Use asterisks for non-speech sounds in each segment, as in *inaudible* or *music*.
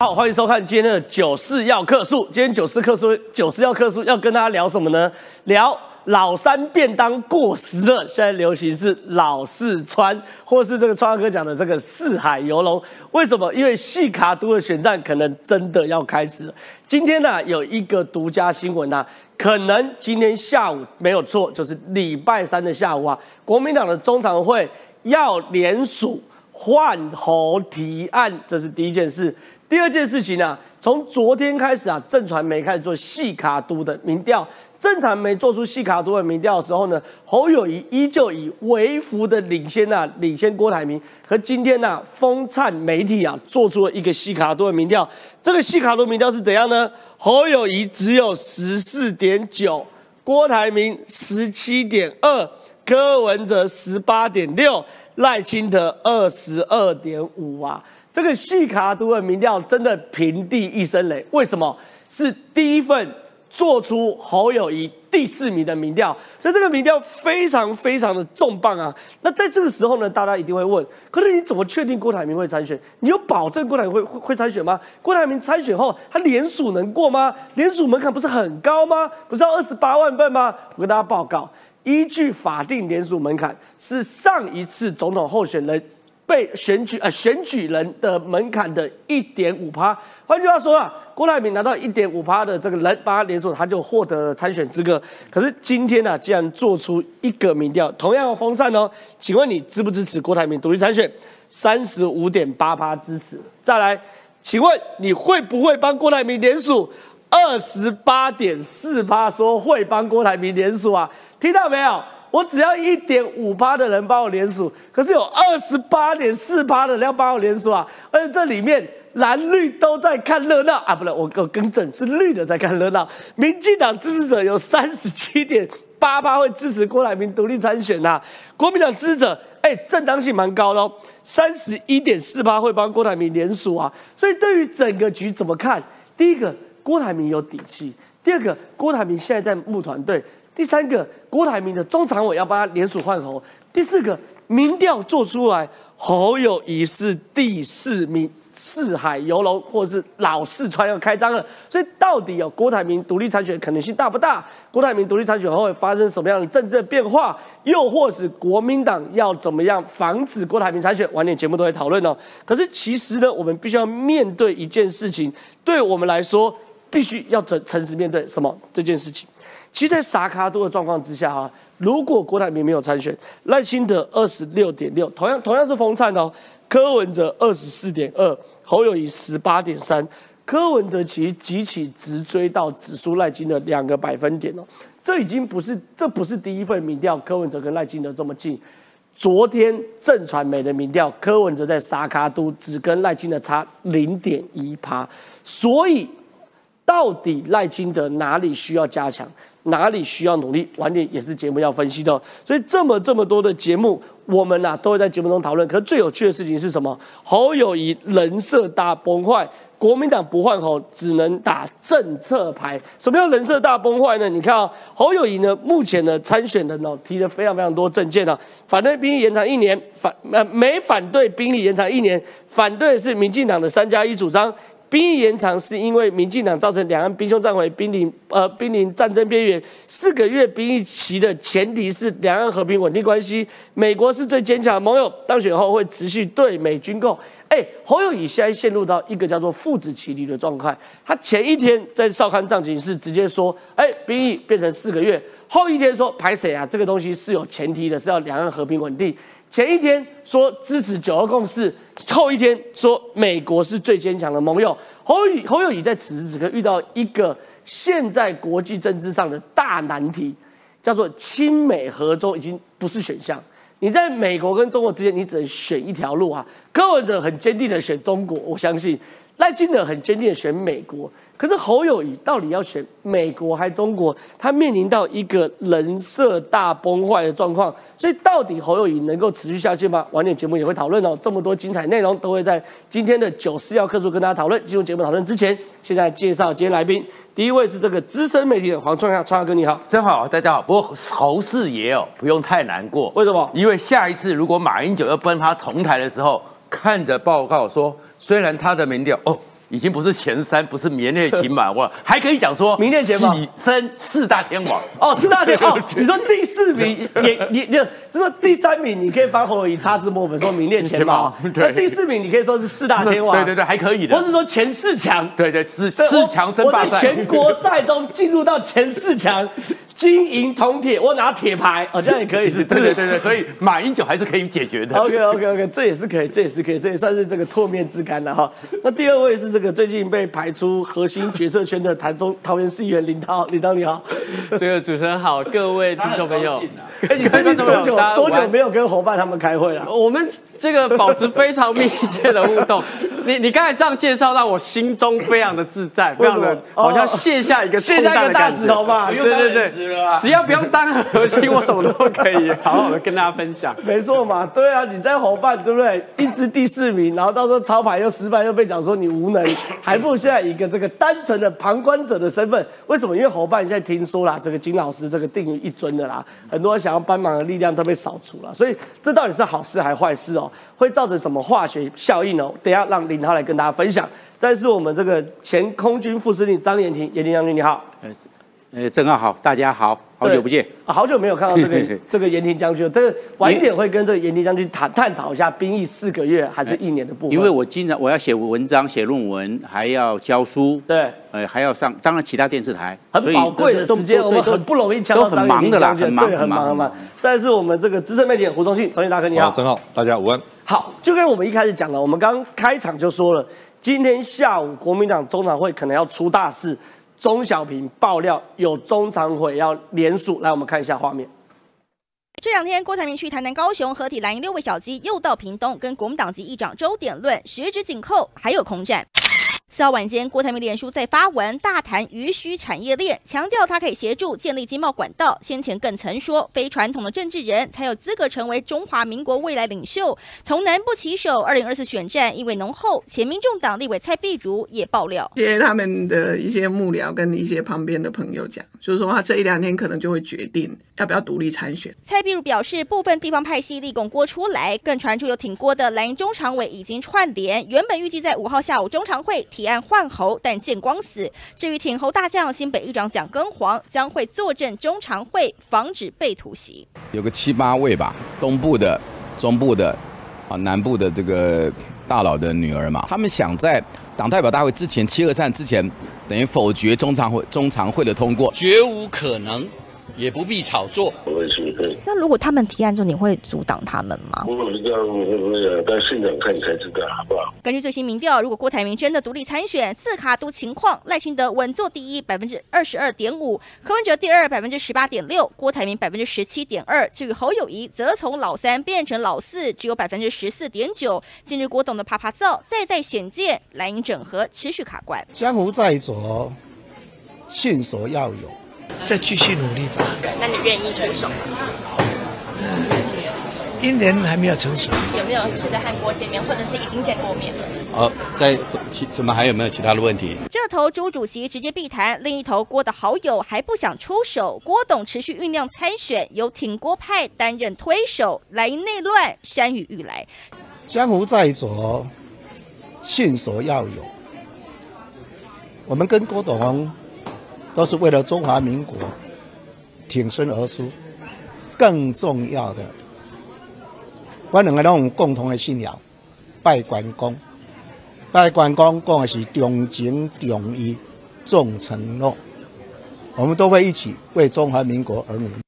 好，欢迎收看今天的九四要客数。今天九四客数，九四要客数，要跟大家聊什么呢？聊老三便当过时了，现在流行是老四川，或是这个川哥讲的这个四海游龙。为什么？因为细卡都的选战可能真的要开始。今天呢，有一个独家新闻啊，可能今天下午没有错，就是礼拜三的下午啊，国民党的中常会要联署换候提案，这是第一件事。第二件事情呢，从昨天开始啊，正传媒开始做细卡都的民调。正传媒做出细卡都的民调的时候呢，侯友谊依旧以微幅的领先啊，领先郭台铭。可今天呢，风灿媒体啊，做出了一个细卡都的民调。这个细卡都民调是怎样呢？侯友谊只有十四点九，郭台铭十七点二，柯文哲十八点六，赖清德二十二点五啊。这个细卡都的民调真的平地一声雷，为什么？是第一份做出侯友谊第四名的民调，所以这个民调非常非常的重磅啊！那在这个时候呢，大家一定会问：可是你怎么确定郭台铭会参选？你有保证郭台铭会会会参选吗？郭台铭参选后，他联署能过吗？联署门槛不是很高吗？不是要二十八万份吗？我跟大家报告，依据法定联署门槛，是上一次总统候选人。被选举呃选举人的门槛的一点五趴，换句话说啊，郭台铭拿到一点五趴的这个人帮他联署，他就获得了参选资格。可是今天呢，既然做出一个民调，同样风扇哦，请问你支不支持郭台铭独立参选？三十五点八趴支持。再来，请问你会不会帮郭台铭连署？二十八点四趴说会帮郭台铭连署啊，听到没有？我只要一点五趴的人帮我连署，可是有二十八点四趴的人要帮我连署啊！而且这里面蓝绿都在看热闹啊，不对，我我更正是绿的在看热闹。民进党支持者有三十七点八趴会支持郭台铭独立参选呐，国民党支持者哎正当性蛮高喽，三十一点四趴会帮郭台铭连署啊。所以对于整个局怎么看？第一个，郭台铭有底气；第二个，郭台铭现在在募团队。第三个，郭台铭的中常委要帮他联署换侯。第四个，民调做出来，侯友谊是第四名，四海游龙，或者是老四川要开张了。所以到底有郭台铭独立参选可能性大不大？郭台铭独立参选后会发生什么样的政治变化？又或是国民党要怎么样防止郭台铭参选？晚点节目都会讨论哦。可是其实呢，我们必须要面对一件事情，对我们来说，必须要诚诚实面对什么这件事情。其实，在萨卡多的状况之下啊，如果郭台铭没有参选，赖清德二十六点六，同样同样是风灿哦，柯文哲二十四点二，侯友谊十八点三，柯文哲其实极其直追到指数赖清德两个百分点哦，这已经不是这不是第一份民调，柯文哲跟赖清德这么近，昨天正传媒的民调，柯文哲在沙卡都只跟赖清德差零点一趴，所以到底赖清德哪里需要加强？哪里需要努力，晚点也是节目要分析的。所以这么这么多的节目，我们呐都会在节目中讨论。可是最有趣的事情是什么？侯友谊人设大崩坏，国民党不换侯，只能打政策牌。什么叫人设大崩坏呢？你看啊，侯友谊呢，目前的参选人哦，提了非常非常多政见啊，反对兵役延长一年，反呃没反对兵役延长一年，反对是民进党的三加一主张。兵役延长是因为民进党造成两岸兵凶战危，濒临呃濒临战争边缘。四个月兵役期的前提是两岸和平稳定关系。美国是最坚强的盟友，当选后会持续对美军购。哎，侯友宜现在陷入到一个叫做父子骑驴的状态。他前一天在少康藏警室直接说，哎，兵役变成四个月。后一天说排谁啊？这个东西是有前提的，是要两岸和平稳定。前一天说支持九二共识，后一天说美国是最坚强的盟友。侯友侯友宜在此时此刻遇到一个现在国际政治上的大难题，叫做亲美合中已经不是选项。你在美国跟中国之间，你只能选一条路啊。柯文哲很坚定的选中国，我相信赖清德很坚定的选美国。可是侯友谊到底要选美国还是中国？他面临到一个人设大崩坏的状况，所以到底侯友谊能够持续下去吗？晚点节目也会讨论哦。这么多精彩内容都会在今天的九四要客诉跟大家讨论。进入节目讨论之前，现在介绍今天来宾，第一位是这个资深媒体的黄创亚，创亚哥你好，真好，大家好。不过侯四爷哦，不用太难过，为什么？因为下一次如果马英九要跟他同台的时候，看着报告说，虽然他的民调哦。已经不是前三，不是名列前茅，*laughs* 我还可以讲说名列前茅跻身四大天王。*laughs* 哦，四大天王，你说第四名也你就就说第三名，你可以帮侯友谊擦脂抹粉说名列前茅那第四名你可以说是四大天王，对对对，还可以的或。是说前四强。对对，四四强争我我在霸。全国赛中进入到前四强，*laughs* 金银铜铁，我拿铁牌，哦，这样也可以 *laughs* 是，对对对对，所以马英九还是可以解决的。OK OK OK，这也是可以，这也是可以，这也算是这个唾面之干了哈。那第二位是这个最近被排出核心决策圈的台中桃园市议员林涛，林涛你好，这个主持人好，各位听众朋友，哎你最近多久多久没有跟伙伴他们开会了？我们这个保持非常密切的互动。你你刚才这样介绍，让我心中非常的自在，非常的好像卸下一个卸下一个大的石头吧，对对对，只要不用当核心，我什么都可以好好的跟大家分享。*laughs* 没错嘛，对啊，你在伙伴对不对？一支第四名，然后到时候操盘又失败，又被讲说你无能，还不如现在以一个这个单纯的旁观者的身份。为什么？因为伙伴现在听说啦，这个金老师这个定于一尊的啦，很多想要帮忙的力量都被扫除了，所以这到底是好事还是坏事哦？会造成什么化学效应哦？等一下让林涛来跟大家分享。再是我们这个前空军副司令张延廷，延廷将军你好。呃，郑浩好，大家好，好久不见。啊，好久没有看到这个 *laughs* 这个延廷将军了。但是晚一点会跟这个延廷将军谈探讨一下兵役四个月还是一年的部分。因为我经常我要写文章、写论文，还要教书，对呃，还要上，当然其他电视台，很宝贵的时间，我们很不容易抢到都很忙的啦，很忙对，很忙很忙。再是我们这个资深媒体人胡宗信，忠信大哥你好，正好，大家午安。好，就跟我们一开始讲了，我们刚开场就说了，今天下午国民党中常会可能要出大事。钟小平爆料有中常会要联署，来我们看一下画面。这两天，郭台铭去台南、高雄合体蓝营六位小鸡，又到屏东跟国民党籍议长周点论十指紧扣，还有空战。四号晚间，郭台铭脸书在发文大谈鱼须产业链，强调他可以协助建立经贸管道。先前更曾说，非传统的政治人才有资格成为中华民国未来领袖。从南部起手，二零二四选战意味浓厚。前民众党立委蔡碧如也爆料，接他们的一些幕僚跟一些旁边的朋友讲，就是说他这一两天可能就会决定要不要独立参选。蔡碧如表示，部分地方派系立拱郭出来，更传出有挺郭的蓝营中常委已经串联，原本预计在五号下午中常会提案换侯，但见光死。至于挺侯大将新北议长蒋根煌将会坐镇中常会，防止被突袭。有个七八位吧，东部的、中部的、啊南部的这个大佬的女儿嘛，他们想在党代表大会之前七二三之前，等于否决中常会中常会的通过，绝无可能，也不必炒作。那如果他们提案之后，你会阻挡他们吗？我不知道，我但现场看才知道，好不好？根据最新民调，如果郭台铭真的独立参选，四卡都情况，赖清德稳坐第一，百分之二十二点五；柯文哲第二，百分之十八点六；郭台铭百分之十七点二。至于侯友谊，则从老三变成老四，只有百分之十四点九。近日郭董的啪啪造，再再显见蓝营整合持续卡关。江湖在左，信所要有，再继续努力吧。那你愿意出手吗？因人还没有成熟。有没有期待和郭见面，或者是已经见过面了？好，在其什么还有没有其他的问题？这头朱主席直接避谈，另一头郭的好友还不想出手。郭董持续酝酿参选，由挺郭派担任推手，来内乱山雨欲来。江湖在左，信所要有。我们跟郭董都是为了中华民国挺身而出，更重要的，我两个拢有共同的信仰，拜关公。拜关公讲的是重情重义重承诺，我们都会一起为中华民国而努力。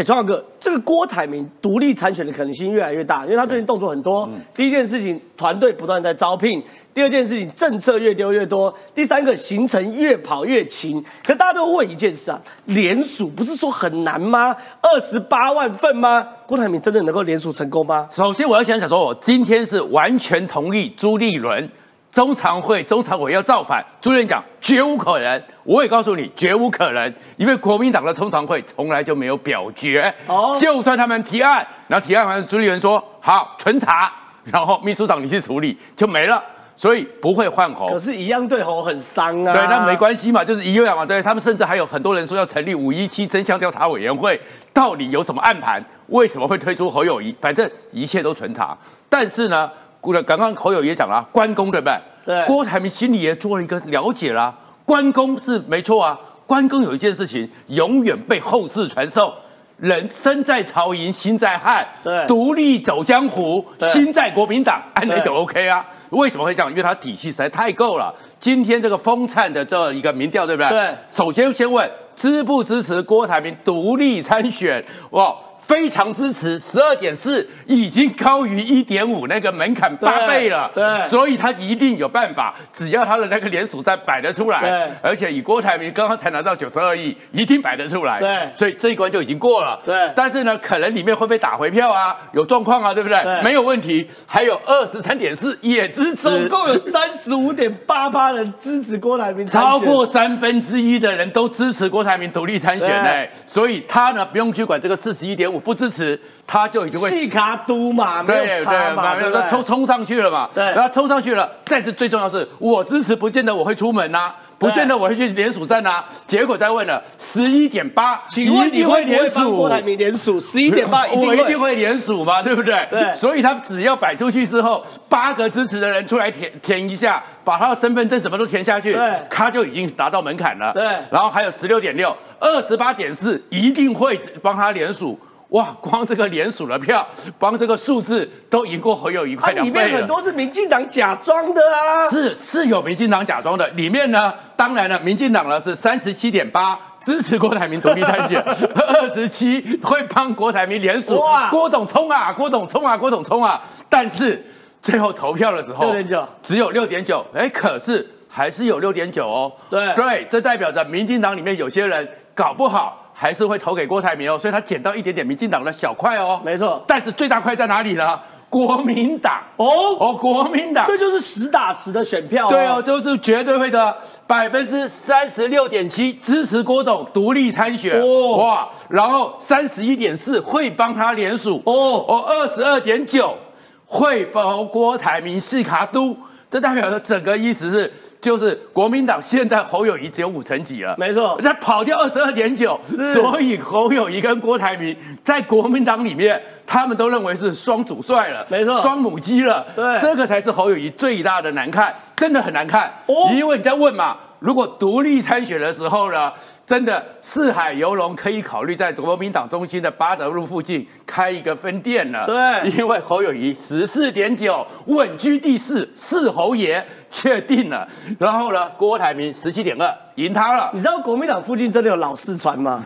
哎，庄哥，这个郭台铭独立参选的可能性越来越大，因为他最近动作很多。第一件事情，团队不断在招聘；第二件事情，政策越丢越多；第三个，行程越跑越勤。可大家都问一件事啊，联署不是说很难吗？二十八万份吗？郭台铭真的能够联署成功吗？首先，我要想想说，我今天是完全同意朱立伦中常会、中常委要造反。朱立伦讲绝无可能，我也告诉你绝无可能，因为国民党的中常会从来就没有表决。哦就算他们提案，然后提案完，朱立伦说好存查，然后秘书长你去处理就没了，所以不会换猴。可是，一样对猴很伤啊。对，那没关系嘛，就是一样嘛。对他们甚至还有很多人说要成立五一七真相调查委员会，到底有什么暗盘？为什么会推出侯友谊？反正一切都存查。但是呢，刚刚侯友也讲了，关公对不对？对郭台铭心里也做了一个了解啦。关公是没错啊，关公有一件事情永远被后世传授。人身在曹营心在汉，对独立走江湖，心在国民党，按那就 OK 啊？为什么会这样？因为他底气实在太够了。今天这个风灿的这一个民调，对不对？对首先先问支不支持郭台铭独立参选？哇，非常支持，十二点四已经高于一点五那个门槛八倍了。对所以他一定有办法，只要他的那个联署再摆得出来，对而且以郭台铭刚刚才拿到九十二亿，一定摆得出来。对所以这一关就已经过了。对但是呢，可能里面会被打回票啊，有状况啊，对不对？对没有问题。还有二十三点四也支持，总共有三十五点八八人支持郭台铭，超过三分之一的人都支持郭台铭独立参选呢、对所以他呢不用去管这个四十一点五不支持，他就已经会细卡都嘛，没有差嘛，对不对？冲冲上去了嘛，对然后冲上去了，再次最重要的是，我支持不见得我会出门呐、不见得我会去联署站呐、结果再问了，十一点八，请问你会不会帮郭台铭联署？十一点八 *laughs* 一定会，我一定会联署嘛，对不对？对所以他只要摆出去之后，八个支持的人出来填填一下，把他的身份证什么都填下去，对他就已经达到门槛了。对然后还有十六点六，二十八点四，一定会帮他联署。哇，光这个联署的票，光这个数字都赢过侯友谊它快两倍了。里面很多是民进党假装的啊，是是有民进党假装的，里面呢，当然了，民进党呢是三十七点八支持郭台铭独立参选，*laughs* 二十七会帮郭台铭联署。哇，郭董冲啊，郭董冲啊，郭董冲啊，但是最后投票的时候六点九。只有六点九，哎，可是还是有六点九哦，对。对，这代表着民进党里面有些人搞不好。还是会投给郭台铭哦，所以他捡到一点点民进党的小块哦，没错。但是最大块在哪里呢？国民党。哦？哦，国民党。这就是实打实的选票、对哦，，就是绝对会的，百分之三十六点七支持郭董独立参选，哦。哇，然后三十一点四会帮他联署，哦。哦，二十二点九会帮郭台铭是卡都，这代表的整个意思是，就是国民党现在侯友谊只有五成几了，没错再跑掉二十二点九，是所以侯友谊跟郭台铭在国民党里面。他们都认为是双主帅了，没错双母鸡了，对这个才是侯友谊最大的难看，真的很难看。哦因为你在问嘛，如果独立参选的时候呢，真的四海游龙可以考虑在国民党中心的八德路附近开一个分店了。对因为侯友谊十四点九稳居第四，四侯爷确定了。然后呢，郭台铭十七点二赢他了。你知道国民党附近真的有老四川吗？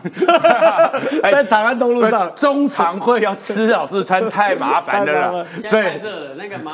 *laughs* 在长安东路上，中常会要吃老四川太麻烦了啦，*laughs* 现所以在太热了，那个麻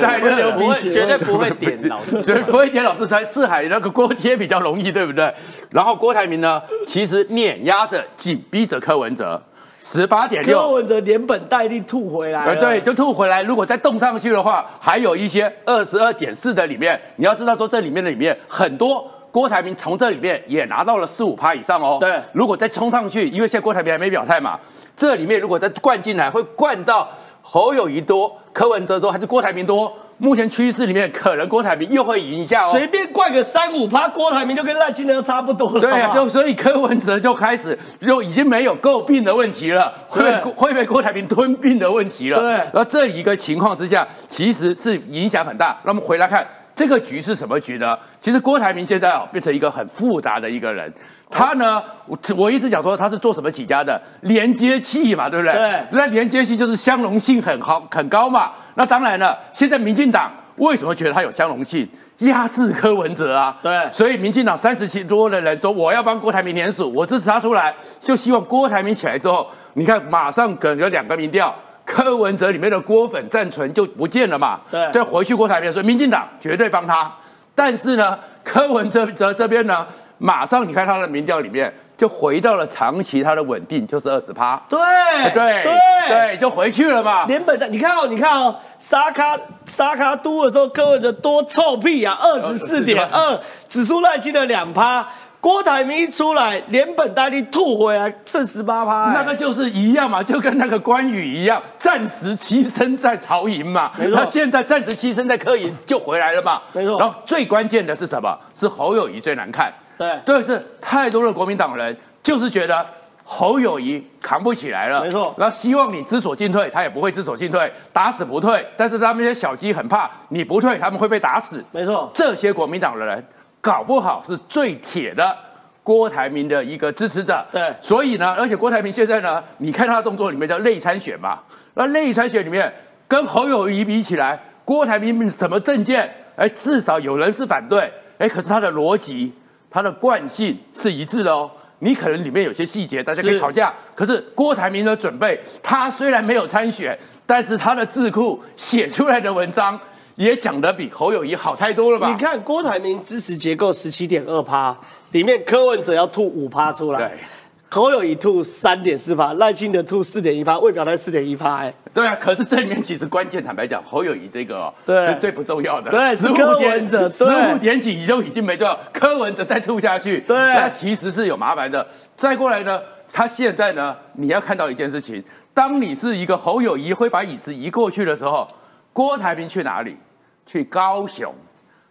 太热了不会绝对不会点老四。绝 *laughs* 对不会点老四川，四海那个锅贴比较容易，对不对？然后郭台铭呢，其实碾压着、紧逼着柯文哲，十八点六柯。文哲连本带利吐回来呃，了。对，就吐回来。如果再动上去的话，还有一些二十二点四的里面，你要知道说这里面的里面很多。郭台铭从这里面也拿到了四五趴以上哦。对如果再冲上去，因为现在郭台铭还没表态嘛，这里面如果再灌进来，会灌到侯友谊多、柯文哲多，还是郭台铭多？目前趋势里面，可能郭台铭又会赢一下哦。随便灌个三五趴，郭台铭就跟赖清德差不多了。对啊，就所以柯文哲就开始就已经没有诟病的问题了，会被会被郭台铭吞并的问题了。对而这一个情况之下，其实是影响很大。那我们回来看这个局是什么局呢？其实郭台铭现在哦变成一个很复杂的一个人。他呢，我我一直讲说他是做什么起家的？连接器嘛，对不对？对那连接器就是相容性很好很高嘛。那当然了，现在民进党为什么觉得它有相容性？压制柯文哲啊，对。所以民进党三十七多的人说我要帮郭台铭联署，我支持他出来，就希望郭台铭起来之后，你看马上可能有两个民调，柯文哲里面的郭粉暂存就不见了嘛，对。再回去郭台铭，所以民进党绝对帮他，但是呢，柯文哲哲这边呢，马上你看他的民调里面就回到了长期他的稳定，就是二十趴，对对对对，就回去了嘛，连本的，你看哦，你看哦，沙卡沙卡都的时候，柯文哲多臭屁啊，二十四点二，指数赖清的两趴。郭台铭一出来，连本带利吐回来，剩十八趴。那个就是一样嘛，就跟那个关羽一样，暂时栖身在曹营嘛。没错那现在暂时栖身在柯营就回来了嘛。没错然后最关键的是什么？是侯友谊最难看。对。对，是太多的国民党人就是觉得侯友谊扛不起来了，没错。然后希望你知所进退，他也不会知所进退，打死不退。但是他们那些小鸡很怕你不退，他们会被打死。没错，这些国民党的人搞不好是最铁的郭台铭的一个支持者。对。所以呢，而且郭台铭现在呢，你看他的动作里面叫内参选嘛，那内参选里面跟侯友谊比起来，郭台铭什么证件，哎，至少有人是反对，哎，可是他的逻辑、他的惯性是一致的哦。你可能里面有些细节大家可以吵架，可是郭台铭的准备，他虽然没有参选，但是他的智库写出来的文章也讲得比侯友谊好太多了吧？你看郭台铭支持结构十七点二趴，里面柯文哲要吐五趴出来对，侯友谊吐三点四趴，赖清德吐四点一趴，魏表态四点一趴，哎，对啊，可是这里面其实关键，坦白讲，侯友谊这个、哦、对是最不重要的。对是15柯点文哲十对五点几就已经没重要，柯文哲再吐下去，对那其实是有麻烦的。再过来呢，他现在呢，你要看到一件事情，当你是一个侯友谊会把椅子移过去的时候，郭台铭去哪里？去高雄，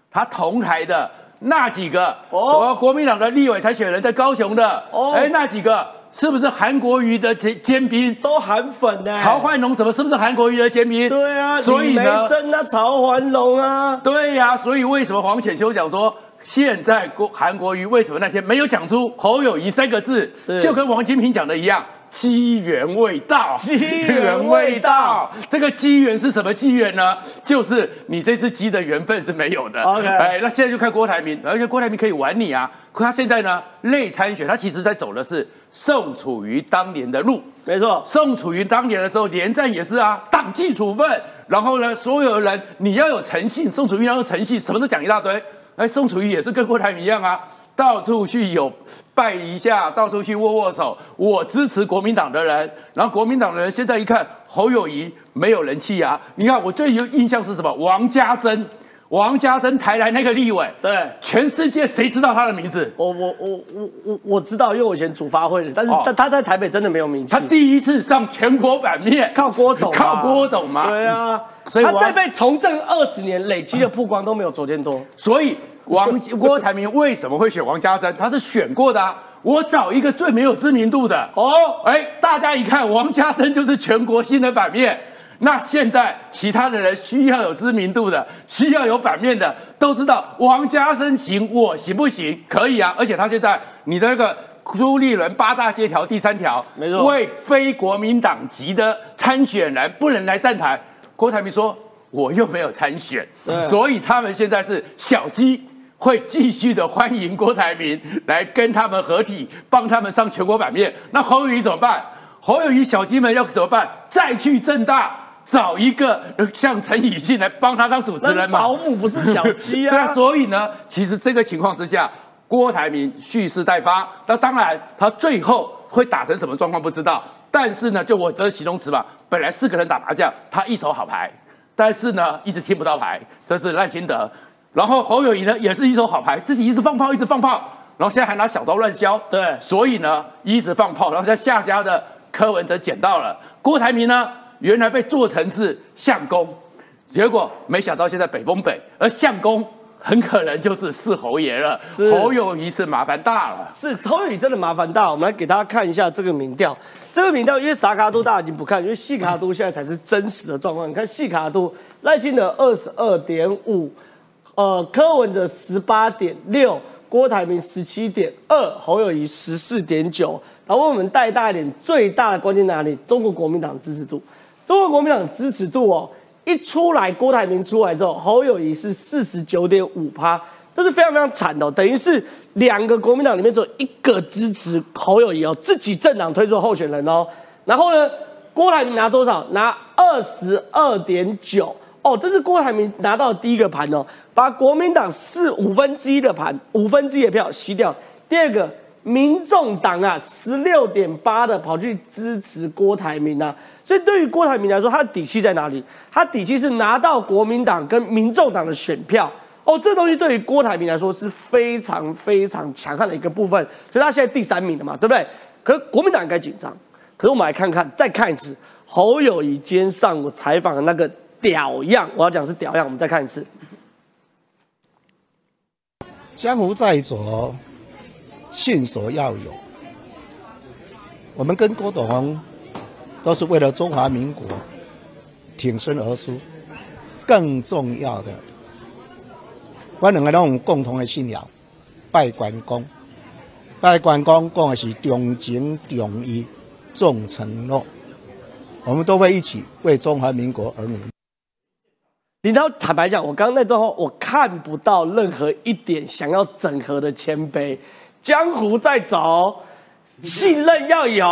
他同台的那几个哦哦，国民党的立委参选人在高雄的，哦哎，那几个是不是韩国瑜的尖尖兵？都韩粉呢，曹焕龙什么是不是韩国瑜的尖兵？对啊，所以呢，珍啊，曹焕龙啊，对呀、所以为什么黄潜修讲说，现在国韩国瑜为什么那天没有讲出侯友谊三个字是，就跟王金平讲的一样。机缘未到，机缘未到。这个机缘是什么机缘呢？就是你这只鸡的缘分是没有的。OK 哎，那现在就看郭台铭，而且郭台铭可以玩你啊。可他现在呢，内参选，他其实在走的是宋楚瑜当年的路。没错，宋楚瑜当年的时候，连战也是啊，党纪处分，然后呢，所有人你要有诚信，宋楚瑜要有诚信，什么都讲一大堆。哎，宋楚瑜也是跟郭台铭一样啊，到处去有拜一下，到处去握握手，我支持国民党的人。然后国民党的人现在一看侯友谊没有人气啊，你看我最有印象是什么？王家珍，王家珍台来那个立委，对。全世界谁知道他的名字？我我我我我我知道，因为我以前主发会的，但是哦他在台北真的没有名气他，第一次上全国版面，靠郭董啊，靠郭董嘛。*laughs* 对啊，所以他在被从政二十年累积的曝光都没有昨天多。所以王郭台铭为什么会选王家珍？他是选过的啊。我找一个最没有知名度的哦，哎，大家一看王家珍就是全国新的版面。那现在其他的人需要有知名度的，需要有版面的，都知道王家珍行，我行不行？可以啊，而且他现在你的那个朱立伦八大街条第三条，没错为非国民党籍的参选人不能来站台。郭台铭说，我又没有参选，所以他们现在是小鸡。会继续的欢迎郭台铭来跟他们合体，帮他们上全国版面。那侯友谊怎么办？侯友谊小鸡们要怎么办？再去正大找一个呃像陈以信来帮他当主持人嘛？保姆，不是小鸡对啊，啊。*laughs* 所以呢，其实这个情况之下，郭台铭蓄势待发。那当然，他最后会打成什么状况不知道。但是呢，就我这形容词吧，本来四个人打麻将，他一手好牌，但是呢，一直听不到牌，这是赖清德。然后侯友谊呢，也是一手好牌，自己一直放炮，一直放炮，然后现在还拿小刀乱削。对所以呢，一直放炮，然后在下家的柯文哲捡到了。郭台铭呢，原来被做成是相公，结果没想到现在北风北，而相公很可能就是是侯爷了。是侯友谊是麻烦大了。是侯友谊真的麻烦大，我们来给大家看一下这个民调。这个民调因为啥卡都大家已经不看，因为细卡都现在才是真实的状况。你看细卡都耐心的二十二点五，呃，柯文哲十八点六，郭台铭十七点二，侯友谊十四点九。然后我们带大一点，最大的关键哪里？中国国民党支持度。中国国民党支持度哦，一出来，郭台铭出来之后，侯友谊是四十九点五趴，这是非常非常惨的、等于是两个国民党里面只有一个支持侯友谊哦，自己政党推出候选人哦。然后呢，郭台铭拿多少？拿二十二点九哦，这是郭台铭拿到第一个盘哦，把国民党四五分之一的盘，五分之一的票吸掉。第二个，民众党啊，十六点八的跑去支持郭台铭啊，所以对于郭台铭来说，他的底气在哪里？他底气是拿到国民党跟民众党的选票哦，这东西对于郭台铭来说是非常非常强悍的一个部分，所以他现在第三名了嘛，对不对？可是国民党应该紧张，可是我们来看看，再看一次侯友谊今天上午采访的那个屌样，我要讲是屌样，我们再看一次。江湖在左，信所要有。我们跟郭董都是为了中华民国挺身而出。更重要的，我两个都有共同的信仰，拜关公。拜关公讲的是重情重义重承诺，我们都会一起为中华民国而努力。林涛，坦白讲，我刚刚那段话，我看不到任何一点想要整合的谦卑。江湖在走，信任要有。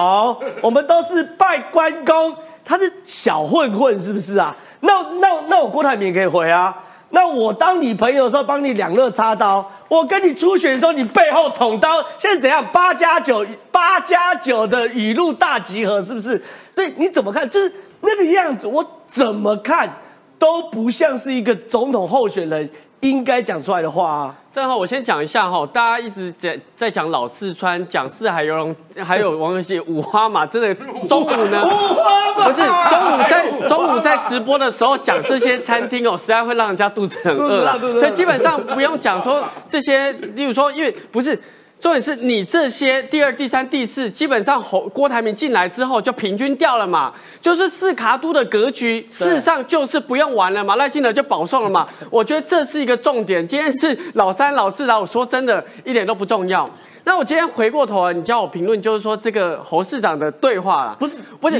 我们都是拜关公，他是小混混，是不是啊？那那那我郭台铭可以回啊？那我当你朋友的时候，帮你两肋插刀；我跟你初选的时候，你背后捅刀。现在怎样？八加九，八加九的语录大集合，是不是？所以你怎么看？就是那个样子，我怎么看都不像是一个总统候选人应该讲出来的话啊。正好我先讲一下哈，大家一直在在讲老四川，讲四海游龙，还有王永熙五花马，真的中午呢，五花马不是中午在中午在直播的时候讲这些餐厅哦，实在会让人家肚子很饿了，所以基本上不用讲说这些，例如说，因为不是。重点是你这些第二、第三、第四，基本上侯郭台铭进来之后就平均掉了嘛，就是四卡都的格局，事实上就是不用玩了嘛，赖清德就保送了嘛。*laughs* 我觉得这是一个重点。今天是老三、老四啦，我说真的，一点都不重要。那我今天回过头啊，你叫我评论，就是说这个侯市长的对话啦，不是不是，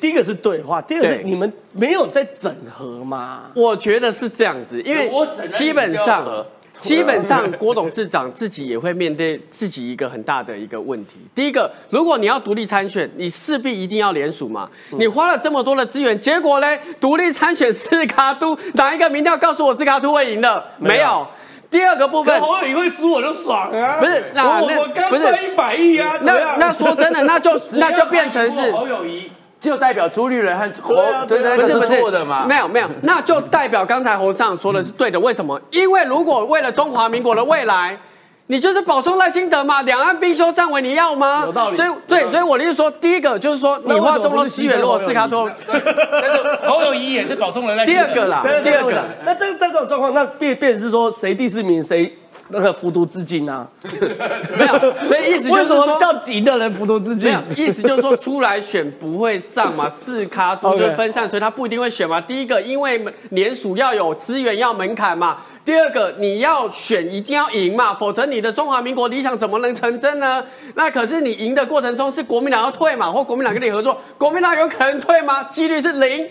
第一个是对话，第二个是你们没有在整合吗？我觉得是这样子，因为基本上。基本上，郭董事长自己也会面对自己一个很大的一个问题。第一个，如果你要独立参选，你势必一定要联署嘛。你花了这么多的资源，结果呢？独立参选是卡都哪一个民调告诉我是卡都会赢的？没有。第二个部分，侯友谊会输我就爽啊！不是，那我我刚赚一百亿啊！那那说真的，那就那就变成是 *laughs* 侯友谊。就代表朱立伦和侯，对对，不是不是错的嘛？没有没有，那就代表刚才侯尚说的是对的。为什么？因为如果为了中华民国的未来，你就是保送赖清德嘛，两岸兵修战尾你要吗？有道理。所以对，所以我的意思说，第一个就是说，你花这么多资源，如果斯卡托，但是侯友谊也是保送了赖。第二个啦，第二个，那这在这种状况，那变变是说谁第四名谁。那个服毒自尽啊，*laughs* 没有，所以意思就是说叫赢的人服毒资金，意思就是说出来选不会上嘛，*laughs* 四卡都就分散，所以他不一定会选嘛。第一个，因为联署要有资源要门槛嘛；第二个，你要选一定要赢嘛，否则你的中华民国理想怎么能成真呢？那可是你赢的过程中是国民党要退嘛，或国民党跟你合作，国民党有可能退吗？几率是零。